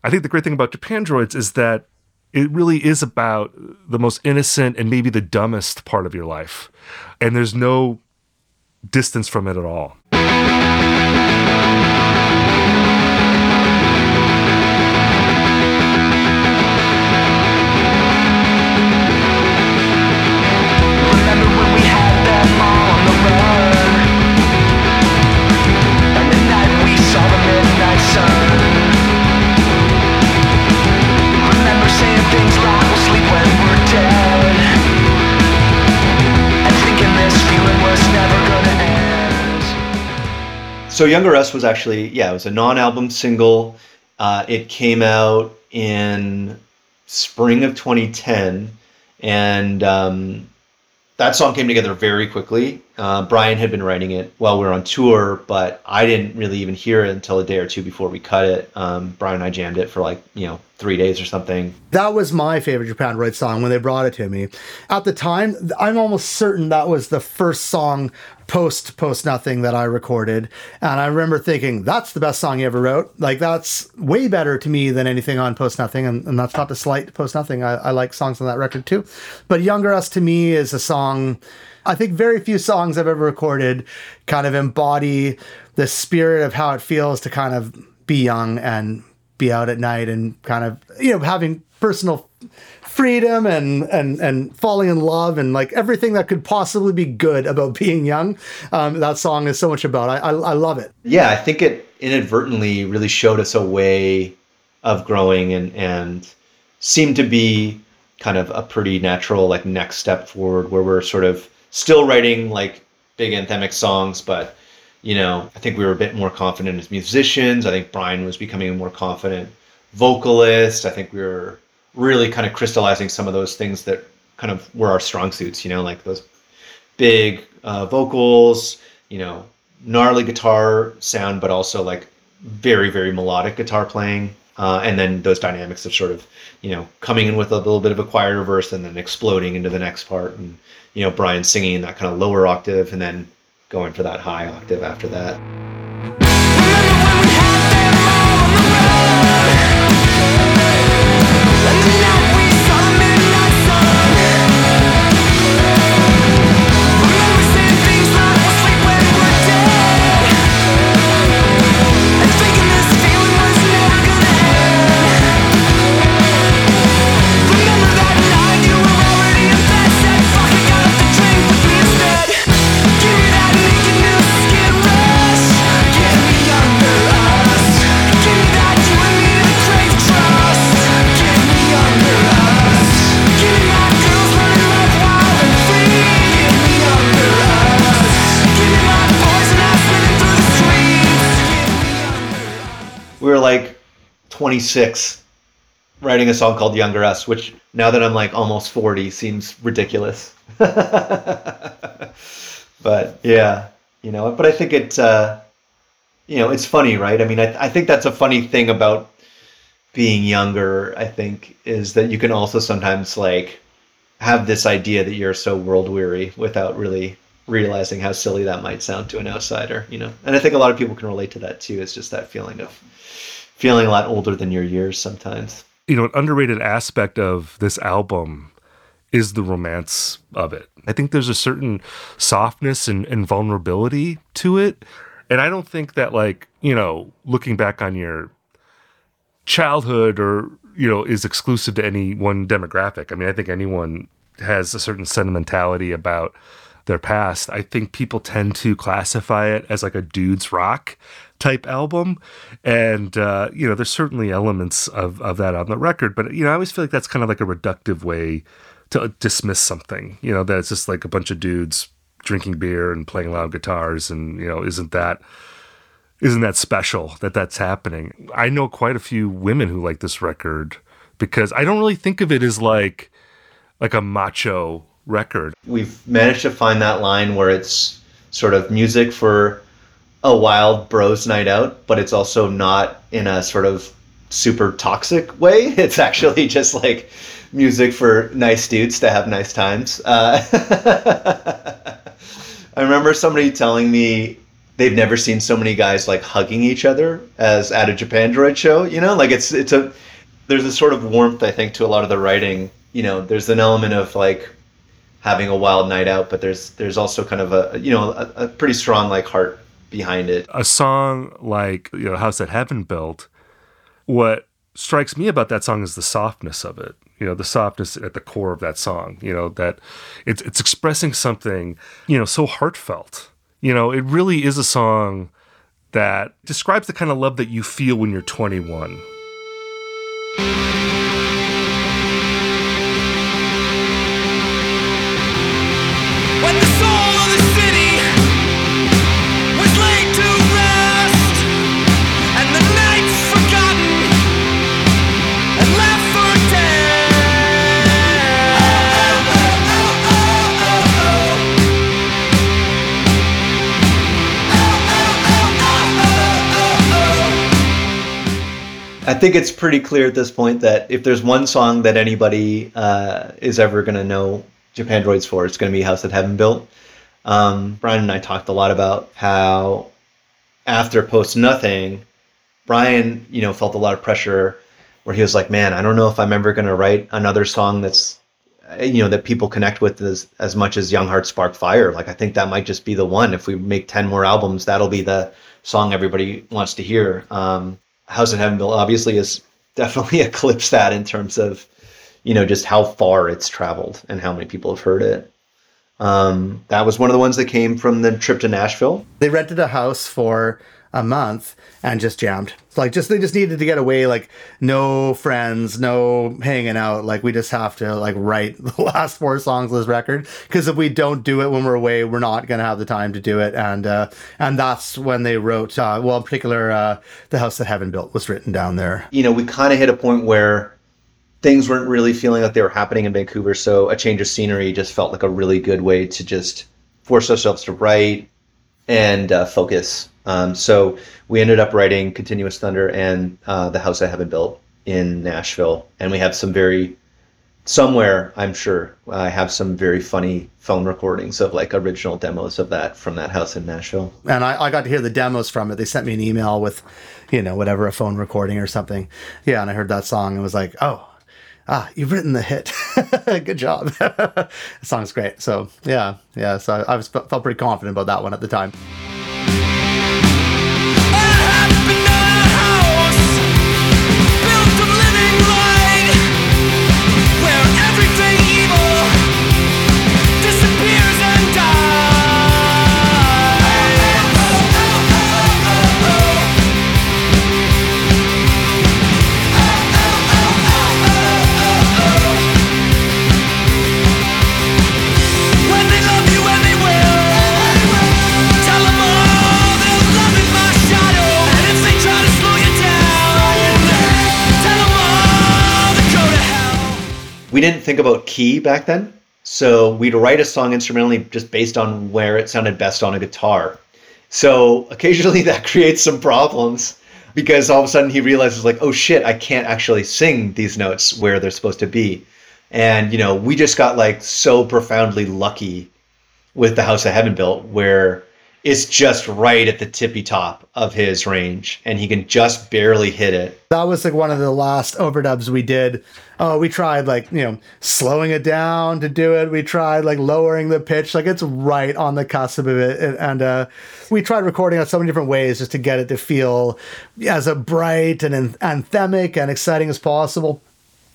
I think the great thing about Japandroids is that it really is about the most innocent and maybe the dumbest part of your life. And there's no distance from it at all. So Younger Us was actually, yeah, it was a non-album single. Uh, it came out in spring of 2010, and um, that song came together very quickly. Uh, Brian had been writing it while we were on tour, but I didn't really even hear it until a day or two before we cut it. Um, Brian and I jammed it for like you know three days or something. That was my favorite Japandroid song when they brought it to me. At the time, I'm almost certain that was the first song post post nothing that I recorded, and I remember thinking that's the best song you ever wrote. Like that's way better to me than anything on post nothing, and, and that's not to slight post nothing. I, I like songs on that record too, but Younger Us to me is a song. I think very few songs I've ever recorded kind of embody the spirit of how it feels to kind of be young and be out at night and kind of you know having personal freedom and and and falling in love and like everything that could possibly be good about being young. Um, that song is so much about. I, I I love it. Yeah, I think it inadvertently really showed us a way of growing and and seemed to be kind of a pretty natural like next step forward where we're sort of still writing like big anthemic songs, but you know, I think we were a bit more confident as musicians. I think Brian was becoming a more confident vocalist. I think we were really kind of crystallizing some of those things that kind of were our strong suits, you know, like those big uh, vocals, you know, gnarly guitar sound, but also like very, very melodic guitar playing. Uh, and then those dynamics of sort of, you know, coming in with a little bit of a quieter verse and then exploding into the next part. And, you know, Brian singing in that kind of lower octave and then going for that high octave after that. 26 writing a song called Younger Us, which now that I'm like almost 40 seems ridiculous. but yeah, you know, but I think it, uh, you know, it's funny, right? I mean, I, I think that's a funny thing about being younger, I think, is that you can also sometimes like have this idea that you're so world weary without really realizing how silly that might sound to an outsider, you know? And I think a lot of people can relate to that too. It's just that feeling of feeling a lot older than your years sometimes. You know, an underrated aspect of this album is the romance of it. I think there's a certain softness and, and vulnerability to it. And I don't think that, like, you know, looking back on your childhood or you know is exclusive to any one demographic. I mean, I think anyone has a certain sentimentality about their past. I think people tend to classify it as like a dude's rock type album, and uh, you know, there's certainly elements of of that on the record. But you know, I always feel like that's kind of like a reductive way to dismiss something. You know, that it's just like a bunch of dudes drinking beer and playing loud guitars, and you know, isn't that isn't that special that that's happening? I know quite a few women who like this record because I don't really think of it as like like a macho record. We've managed to find that line where it's sort of music for a wild bros night out, but it's also not in a sort of super toxic way. It's actually just like music for nice dudes to have nice times. Uh, I remember somebody telling me they've never seen so many guys like hugging each other as at a Japandroid show. You know, like it's it's a there's a sort of warmth I think to a lot of the writing. You know, there's an element of like having a wild night out, but there's there's also kind of a you know a, a pretty strong like heart behind it. A song like you know House That Heaven Built, what strikes me about that song is the softness of it. You know, the softness at the core of that song. You know that it's it's expressing something you know so heartfelt. You know, it really is a song that describes the kind of love that you feel when you're 21. Think it's pretty clear at this point that if there's one song that anybody uh, is ever going to know Japandroids for, it's going to be House That Heaven Built. Um, Brian and I talked a lot about how after Post Nothing, Brian, you know, felt a lot of pressure where he was like, man, I don't know if I'm ever going to write another song that's, uh, you know, that people connect with as, as much as Young Hearts Spark Fire. Like, I think that might just be the one. If we make 10 more albums, that'll be the song everybody wants to hear. Um, House That Heaven Built obviously has definitely eclipsed that in terms of, you know, just how far it's traveled and how many people have heard it. Um, that was one of the ones that came from the trip to Nashville. They rented a house for a month and just jammed. Like just they just needed to get away. Like no friends, no hanging out. Like we just have to like write the last four songs of this record because if we don't do it when we're away, we're not gonna have the time to do it. And uh, and that's when they wrote. Uh, well, in particular, uh, the house that heaven built was written down there. you know, we kind of hit a point where things weren't really feeling like they were happening in Vancouver. So a change of scenery just felt like a really good way to just force ourselves to write and uh, focus. Um, so we ended up writing Continuous Thunder and uh, The House That Heaven Built in Nashville. And we have some very, somewhere, I'm sure, I have some very funny phone recordings of like original demos of that from that house in Nashville. and I, I got to hear the demos from it. They sent me an email with, you know, whatever a phone recording or something. Yeah, and I heard that song and was like, oh, ah, you've written the hit. Good job. the song's great. So yeah, yeah. So I, I was felt pretty confident about that one at the time. We didn't think about key back then. So we'd write a song instrumentally just based on where it sounded best on a guitar. So occasionally that creates some problems because all of a sudden he realizes like, oh shit, I can't actually sing these notes where they're supposed to be. And you know, we just got like so profoundly lucky with the House That Heaven Built where is just right at the tippy top of his range, and he can just barely hit it. That was like one of the last overdubs we did. Oh, we tried like, you know, slowing it down to do it. We tried like lowering the pitch. Like it's right on the cusp of it. And, and uh, we tried recording it so many different ways just to get it to feel as a bright and anthemic and exciting as possible.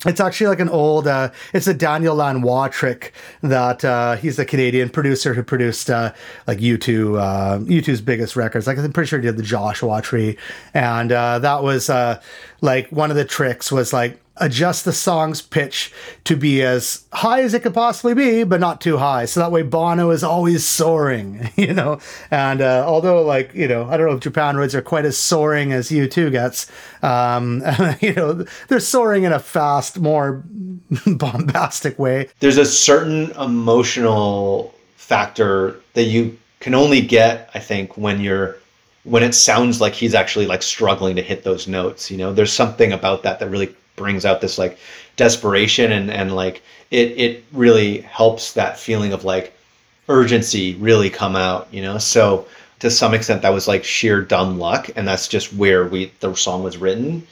It's actually like an old, uh, it's a Daniel Lanois trick that uh, he's a Canadian producer who produced uh, like U2, uh, U2's biggest records. Like I'm pretty sure he did the Joshua Tree, and uh, that was uh, like one of the tricks was like adjust the song's pitch to be as high as it could possibly be, but not too high. So that way Bono is always soaring, you know. And uh, although, like, you know, I don't know if Japandroids are quite as soaring as U2 gets, um, you know, they're soaring in a fast, more bombastic way. There's a certain emotional factor that you can only get, I think, when you're when it sounds like he's actually like struggling to hit those notes. You know, there's something about that that really brings out this like desperation and and like it it really helps that feeling of like urgency really come out you know? So to some extent that was like sheer dumb luck and that's just where we the song was written.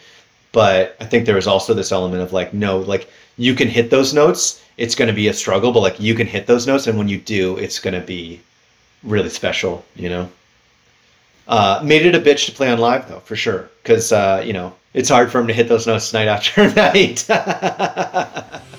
But i think there was also this element of like no like you can hit those notes it's going to be a struggle but like you can hit those notes and when you do it's going to be really special you know? Uh, made it a bitch to play on live though, for sure, because uh, you know it's hard for him to hit those notes night after night.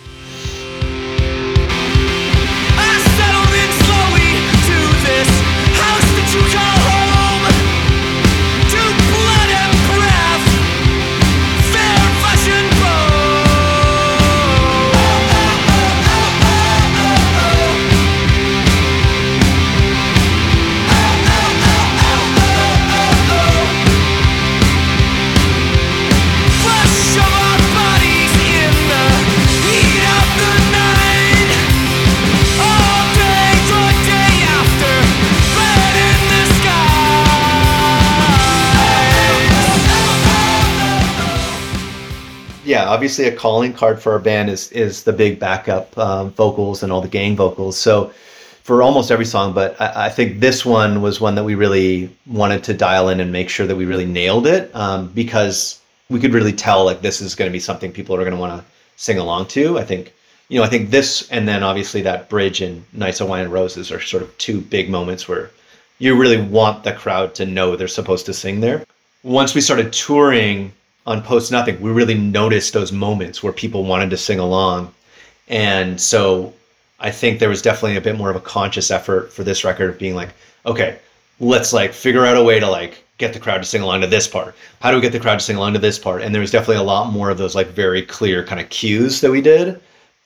yeah, obviously a calling card for our band is is the big backup um, vocals and all the gang vocals. So for almost every song, but I, I think this one was one that we really wanted to dial in and make sure that we really nailed it um, because we could really tell like this is going to be something people are going to want to sing along to. I think you know I think this and then obviously that bridge in Nights of Wine and Roses are sort of two big moments where you really want the crowd to know they're supposed to sing there. Once we started touring on Post Nothing, we really noticed those moments where people wanted to sing along. And so I think there was definitely a bit more of a conscious effort for this record of being like, okay, let's like figure out a way to like get the crowd to sing along to this part. How do we get the crowd to sing along to this part? And there was definitely a lot more of those like very clear kind of cues that we did.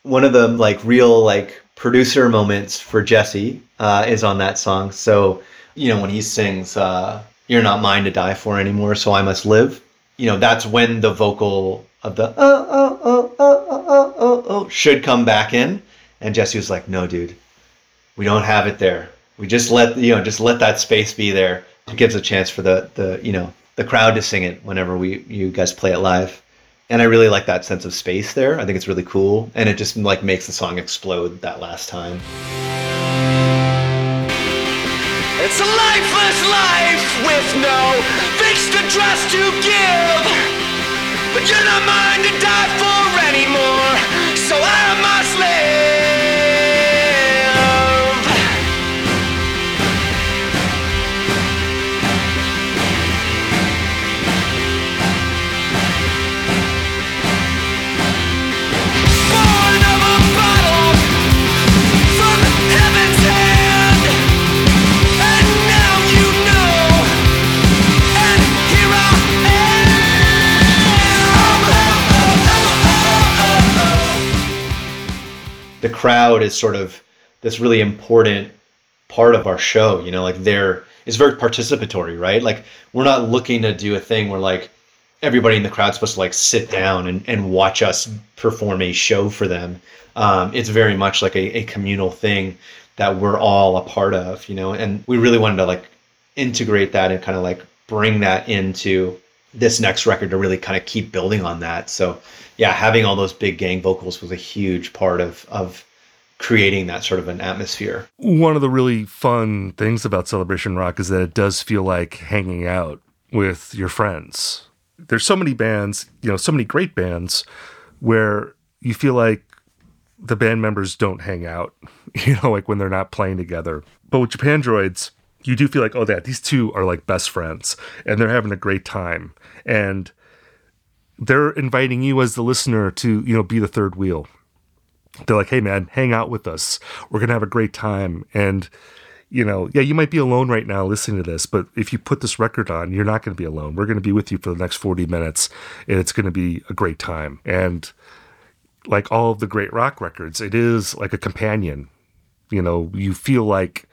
One of the like real like producer moments for Jesse uh, is on that song. So, you know, when he sings, uh, You're not mine to die for anymore, so I must live. You know, that's when the vocal of the oh, oh, oh, oh, oh, oh, oh, oh should come back in. And Jesse was like, No, dude, we don't have it there. We just let you know, just let that space be there. It gives a chance for the the you know the crowd to sing it whenever we you guys play it live. And I really like that sense of space there. I think it's really cool, and it just like makes the song explode that last time. It's a lifeless life with no fixed address to give. But you're not mine to die for anymore, so I must live. The crowd is sort of this really important part of our show you know like they're it's very participatory right? Like we're not looking to do a thing where like everybody in the crowd's supposed to like sit down and, and watch us perform a show for them. Um, it's very much like a, a communal thing that we're all a part of you know and we really wanted to like integrate that and kind of like bring that into this next record to really kind of keep building on that so yeah having all those big gang vocals was a huge part of of creating that sort of an atmosphere. One of the really fun things about Celebration Rock is that it does feel like hanging out with your friends. There's so many bands, you know, so many great bands where you feel like the band members don't hang out, you know, like when they're not playing together. But with Japandroids, you do feel like, oh, that these two are like best friends and they're having a great time. And they're inviting you as the listener to, you know, be the third wheel. They're like, hey, man, hang out with us. We're to have a great time. And, you know, yeah, you might be alone right now listening to this, but if you put this record on, you're not to be alone. We're to be with you for the next 40 minutes and it's to be a great time. And like all of the great rock records, it is like a companion. You know, you feel like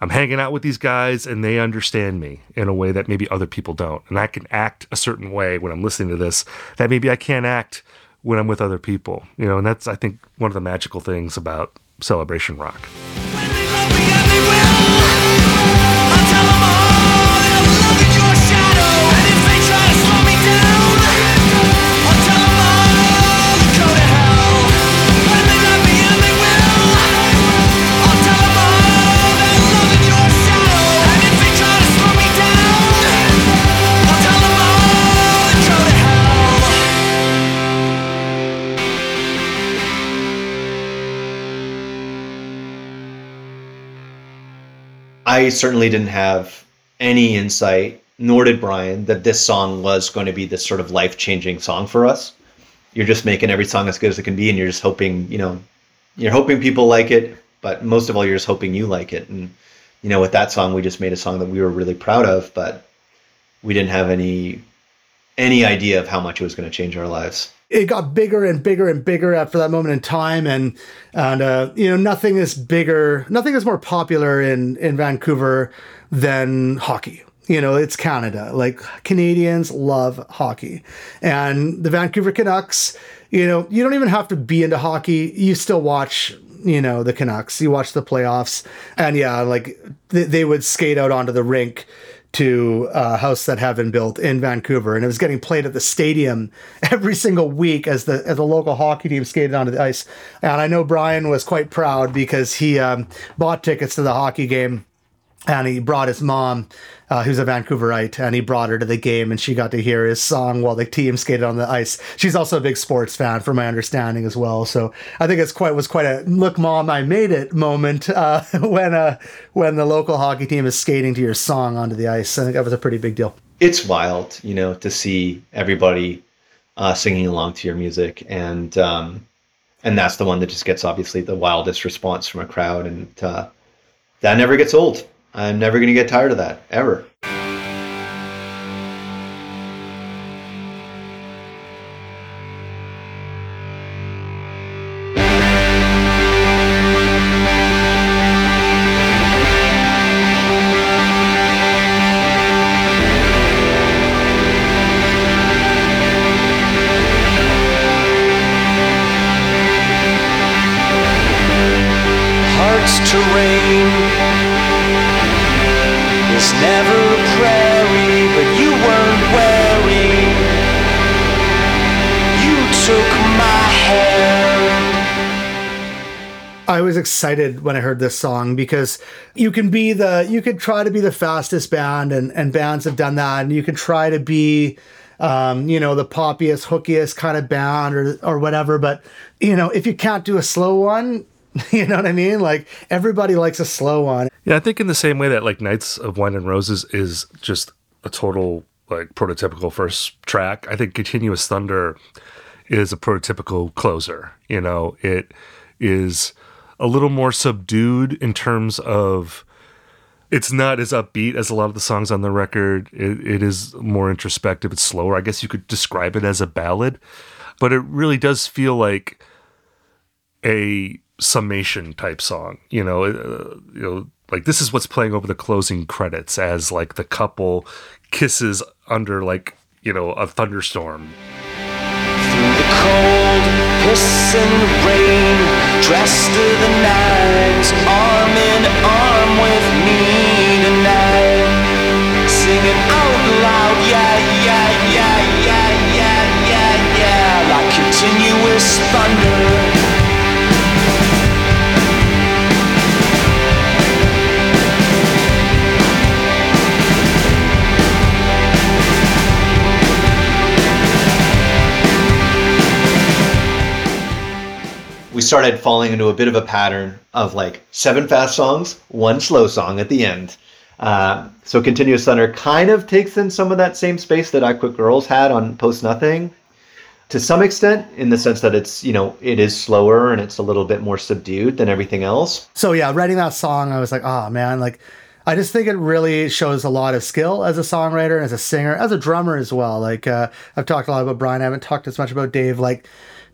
I'm hanging out with these guys and they understand me in a way that maybe other people don't. And I can act a certain way when I'm listening to this that maybe I can't act when I'm with other people. You know, and that's, I think, one of the magical things about Celebration Rock. I certainly didn't have any insight, nor did Brian, that this song was going to be this sort of life changing song for us. You're just making every song as good as it can be, and you're just hoping, you know, you're hoping people like it, but most of all, you're just hoping you like it. And, you know, with that song, we just made a song that we were really proud of, but we didn't have any any idea of how much it was going to change our lives. It got bigger and bigger and bigger after that moment in time. And and uh, you know nothing is bigger nothing is more popular in in vancouver than hockey. You know it's canada. Like canadians love hockey. And the vancouver canucks you know you don't even have to be into hockey. You still watch you know the canucks. You watch the playoffs. And yeah like they, they would skate out onto the rink to a House That Heaven Built in Vancouver, and it was getting played at the stadium every single week as the as the local hockey team skated onto the ice. And I know Brian was quite proud because he um, bought tickets to the hockey game, and he brought his mom, uh, who's a Vancouverite, and he brought her to the game, and she got to hear his song while the team skated on the ice. She's also a big sports fan, from my understanding as well. So I think it's quite was quite a look, mom, I made it moment uh, when uh, when the local hockey team is skating to your song onto the ice. I think that was a pretty big deal. it's wild, you know, to see everybody uh, singing along to your music, and um, and that's the one that just gets obviously the wildest response from a crowd, and uh, that never gets old. I'm never going to get tired of that ever. I was excited when I heard this song because you can be the you could try to be the fastest band and and bands have done that and you can try to be um, you know the poppiest hookiest kind of band or or whatever but you know if you can't do a slow one you know what I mean like everybody likes a slow one Yeah, I think in the same way that like Nights of Wine and Roses is just a total like prototypical first track. I think Continuous Thunder is a prototypical closer. You know, it is a little more subdued in terms of it's not as upbeat as a lot of the songs on the record. It, it is more introspective. It's slower. I guess you could describe it as a ballad, but it really does feel like a summation type song. You know, uh, you know, like this is what's playing over the closing credits as like the couple kisses under like you know a thunderstorm. The pissing rain, dressed to the nines, arm in arm with me tonight. Singing out loud, yeah, yeah, yeah, yeah, yeah, yeah, yeah, like continuous thunder. Started falling into a bit of a pattern of like seven fast songs, one slow song at the end. Uh, so Continuous Thunder kind of takes in some of that same space that I Quit Girls had on Post Nothing to some extent in the sense that it's, you know, it is slower and it's a little bit more subdued than everything else. So yeah, writing that song, I was like, oh man, like I just think it really shows a lot of skill as a songwriter, as a singer, as a drummer as well. Like uh, I've talked a lot about Brian. I haven't talked as much about Dave. Like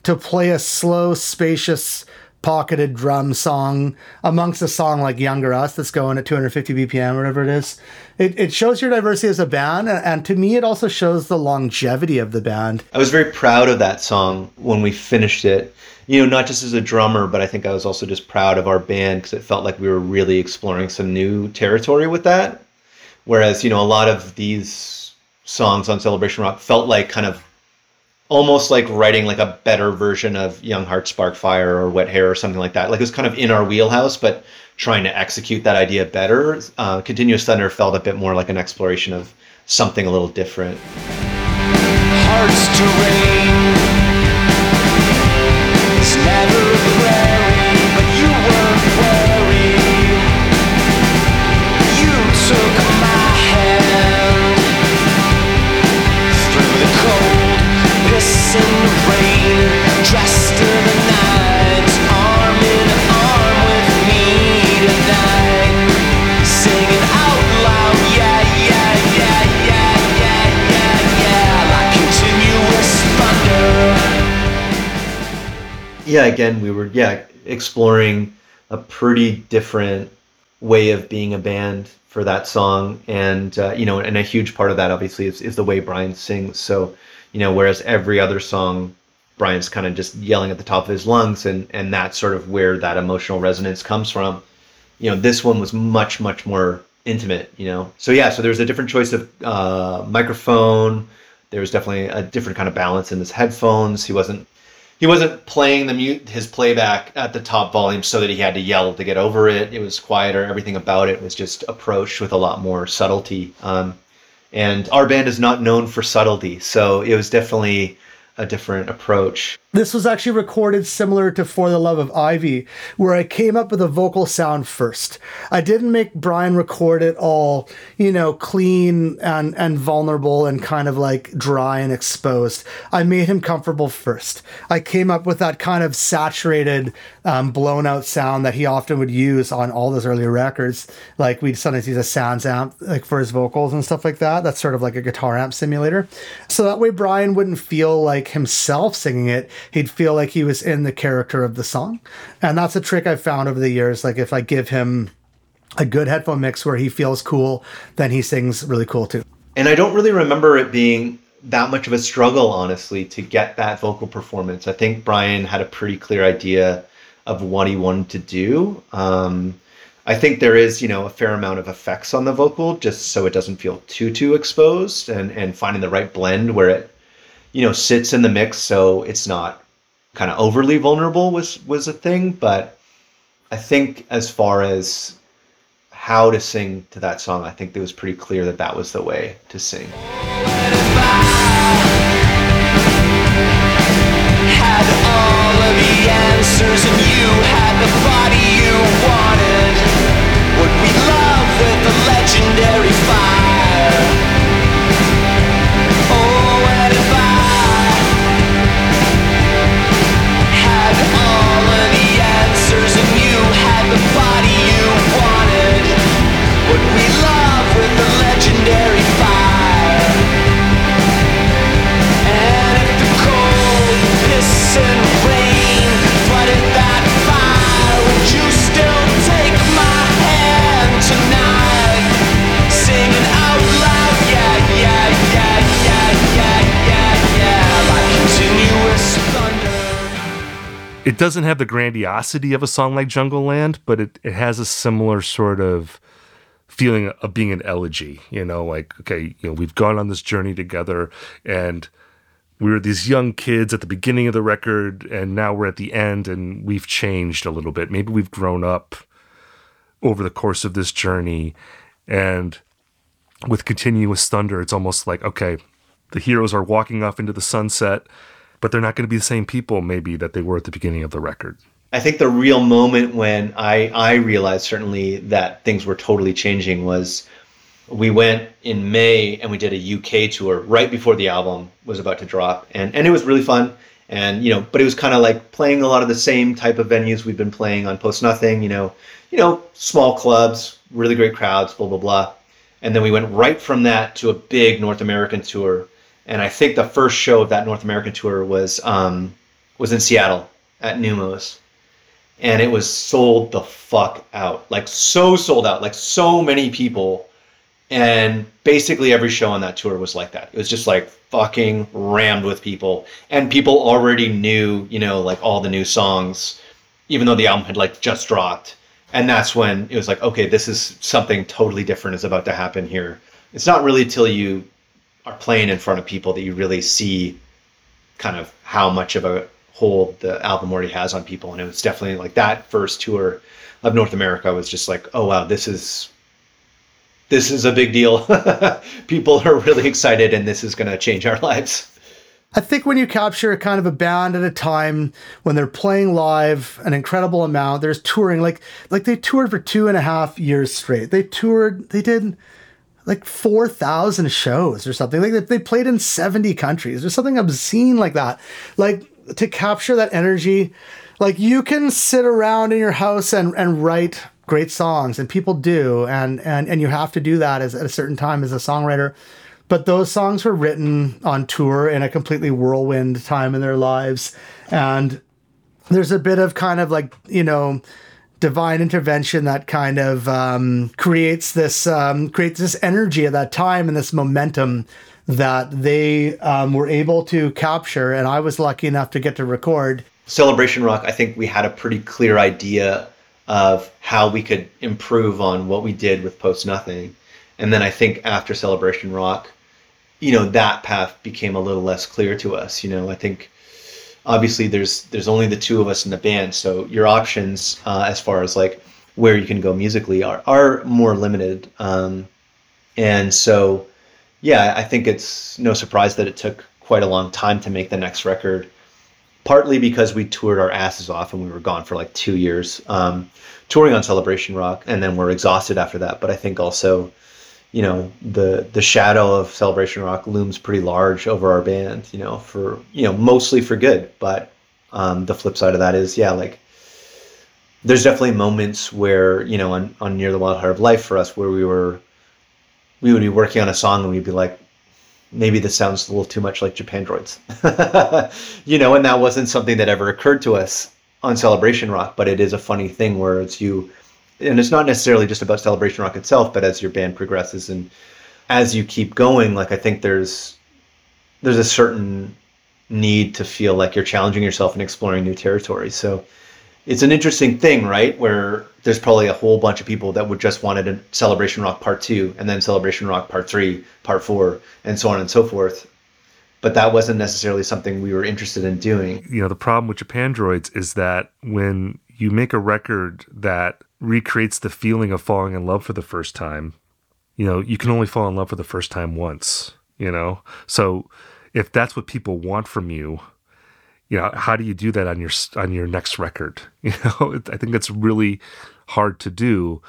to play a slow, spacious, pocketed drum song amongst a song like Younger Us that's going at 250 BPM whatever it is. It, it shows your diversity as a band. And, and to me, it also shows the longevity of the band. I was very proud of that song when we finished it. You know, not just as a drummer, but I think I was also just proud of our band because it felt like we were really exploring some new territory with that. Whereas, you know, a lot of these songs on Celebration Rock felt like kind of almost like writing like a better version of Young Hearts Spark Fire or Wet Hair or something like that. Like it was kind of in our wheelhouse, but trying to execute that idea better. Uh, Continuous Thunder felt a bit more like an exploration of something a little different. Hearts to rain. It's never yeah again we were yeah exploring a pretty different way of being a band for that song. And uh, you know and a huge part of that obviously is, is the way brian sings. So you know whereas every other song brian's kind of just yelling at the top of his lungs and and that's sort of where that emotional resonance comes from. You know this one was much much more intimate you know? So yeah so there was a different choice of uh, microphone. There was definitely a different kind of balance in his headphones. He wasn't he wasn't playing the mute his playback at the top volume so that he had to yell to get over it. It was quieter. Everything about it was just approached with a lot more subtlety. Um, and our band is not known for subtlety, so it was definitely a different approach. This was actually recorded similar to For the Love of Ivy, where I came up with a vocal sound first. I didn't make Brian record it all, you know, clean and, and vulnerable and kind of like dry and exposed. I made him comfortable first. I came up with that kind of saturated, um, blown out sound that he often would use on all those earlier records. Like we'd sometimes use a SansAmp like for his vocals and stuff like that. That's sort of like a guitar amp simulator. So that way Brian wouldn't feel like himself singing it he'd feel like he was in the character of the song. And that's a trick I've found over the years. Like if I give him a good headphone mix where he feels cool, then he sings really cool too. And I don't really remember it being that much of a struggle, honestly, to get that vocal performance. I think Brian had a pretty clear idea of what he wanted to do. Um, I think there is, you know, a fair amount of effects on the vocal, just so it doesn't feel too too exposed, and and finding the right blend where it, you know, sits in the mix so it's not kind of overly vulnerable was was a thing. But I think as far as how to sing to that song, I think it was pretty clear that that was the way to sing. had all of the answers and you had the body you. It doesn't have the grandiosity of a song like Jungleland, but it, it has a similar sort of feeling of being an elegy, you know, like, okay, you know, we've gone on this journey together and we were these young kids at the beginning of the record and now we're at the end and we've changed a little bit. Maybe we've grown up over the course of this journey and with continuous thunder, it's almost like, okay, the heroes are walking off into the sunset, but they're not going to be the same people maybe that they were at the beginning of the record. I think the real moment when I I realized certainly that things were totally changing was we went in May and we did a UK tour right before the album was about to drop, and and it was really fun. And you know, but it was kind of like playing a lot of the same type of venues we've been playing on Post Nothing. You know, you know, small clubs, really great crowds, blah blah blah. And then we went right from that to a big North American tour. And I think the first show of that North American tour was um, was in Seattle at Neumos and it was sold the fuck out. Like so sold out. Like so many people. And basically every show on that tour was like that. It was just like fucking rammed with people. And people already knew you know like all the new songs even though the album had like just dropped. And that's when it was like okay this is something totally different is about to happen here. It's not really till you are playing in front of people that you really see kind of how much of a hold the album already has on people. And it was definitely like that first tour of north america was just like oh wow this is this is a big deal. People are really excited and this is going to change our lives. I think when you capture kind of a band at a time when they're playing live an incredible amount, there's touring like like they toured for two and a half years straight. They toured, they did like four thousand shows or something. Like they, played in seventy countries or something obscene like that. Like to capture that energy, like you can sit around in your house and and write great songs, and people do, and and and you have to do that as at a certain time as a songwriter but those songs were written on tour in a completely whirlwind time in their lives and there's a bit of kind of like you know divine intervention that kind of um, creates this um, creates this energy at that time and this momentum that they um, were able to capture. And i was lucky enough to get to record. Celebration rock i think we had a pretty clear idea of how we could improve on what we did with post nothing. And then i think after celebration rock you know that path became a little less clear to us you know. I think obviously there's there's only the two of us in the band so your options uh, as far as like where you can go musically are are more limited. Um, and so yeah i think it's no surprise that it took quite a long time to make the next record partly because we toured our asses off and we were gone for like two years um, touring on celebration rock and then we're exhausted after that. But i think also you know the the shadow of celebration rock looms pretty large over our band you know for you know mostly for good. But um, the flip side of that is yeah like there's definitely moments where you know on, on near the wild heart of life for us where we were we would be working on a song and we'd be like maybe this sounds a little too much like Japandroids. You know and that wasn't something that ever occurred to us on celebration rock but it is a funny thing where it's you and it's not necessarily just about celebration rock itself but as your band progresses and as you keep going like i think there's there's a certain need to feel like you're challenging yourself and exploring new territory. So it's an interesting thing right? Where there's probably a whole bunch of people that would just wanted a celebration rock part two and then celebration rock part three part four and so on and so forth. But that wasn't necessarily something we were interested in doing. You know, the problem with Japandroids is that when you make a record that recreates the feeling of falling in love for the first time, you know, you can only fall in love for the first time once, you know? So if that's what people want from you, you know, how do you do that on your on your next record? You know, I think that's really hard to do.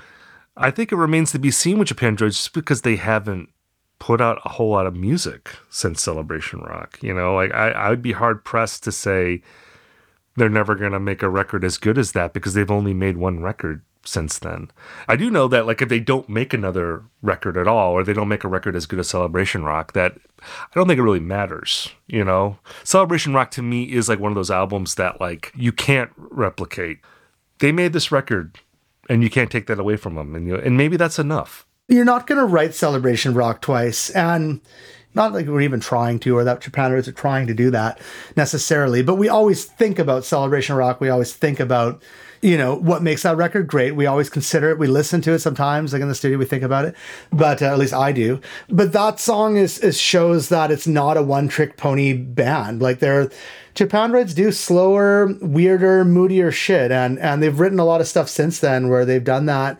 I think it remains to be seen with Japandroids just because they haven't put out a whole lot of music since Celebration Rock. You know, like I, I would be hard pressed to say they're never going to make a record as good as that because they've only made one record since then. I do know that like if they don't make another record at all or they don't make a record as good as Celebration Rock that I don't think it really matters, you know. Celebration Rock to me is like one of those albums that like you can't replicate. They made this record and you can't take that away from them and you and maybe that's enough. you're not going to write celebration rock twice and not like we're even trying to or that japaners are trying to do that necessarily but we always think about celebration rock we always think about you know what makes that record? Great. We always consider it. We listen to it sometimes like in the studio we think about it. But uh, at least i do. But that song is, is shows that it's not a one trick pony band. Like they're Japandroids do slower, weirder, moodier shit, and and they've written a lot of stuff since then where they've done that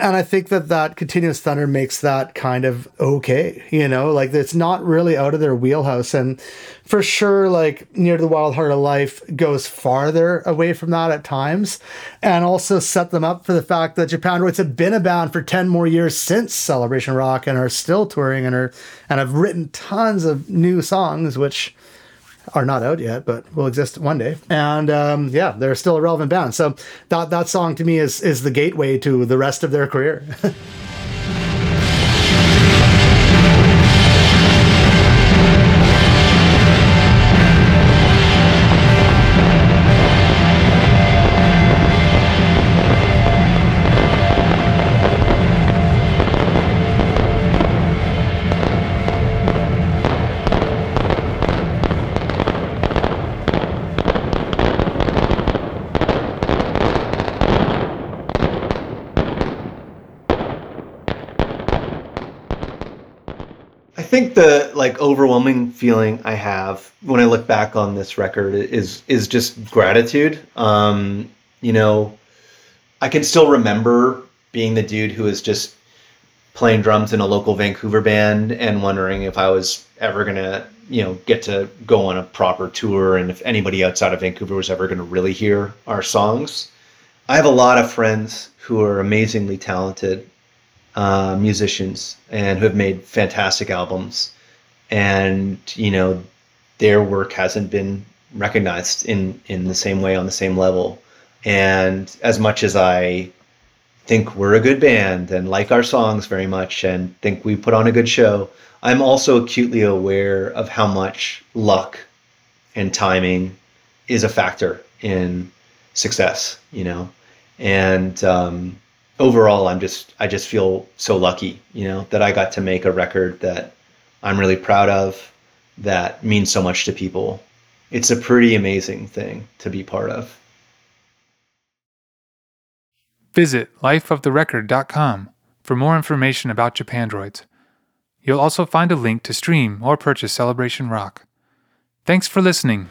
And I think that that Continuous Thunder makes that kind of okay, you know, like it's not really out of their wheelhouse. And for sure, like Near the Wild Heart of Life goes farther away from that at times and also set them up for the fact that Japandroids have been a band for 10 more years since Celebration Rock and are still touring and are and have written tons of new songs, which are not out yet, but will exist one day. And um, yeah, they're still a relevant band. So that that song to me is is the gateway to the rest of their career. think the like overwhelming feeling I have when I look back on this record is is just gratitude. Um, you know, I can still remember being the dude who was just playing drums in a local Vancouver band and wondering if I was ever gonna, you know, get to go on a proper tour and if anybody outside of Vancouver was ever gonna really hear our songs. I have a lot of friends who are amazingly talented uh, musicians and who have made fantastic albums, and you know, their work hasn't been recognized in in the same way on the same level. And as much as I think we're a good band and like our songs very much and think we put on a good show, I'm also acutely aware of how much luck and timing is a factor in success, you know. And um, overall, I'm just I just feel so lucky, you know, that I got to make a record that I'm really proud of, that means so much to people. It's a pretty amazing thing to be part of. Visit lifeoftherecord.com for more information about Japandroids. You'll also find a link to stream or purchase Celebration Rock. Thanks for listening.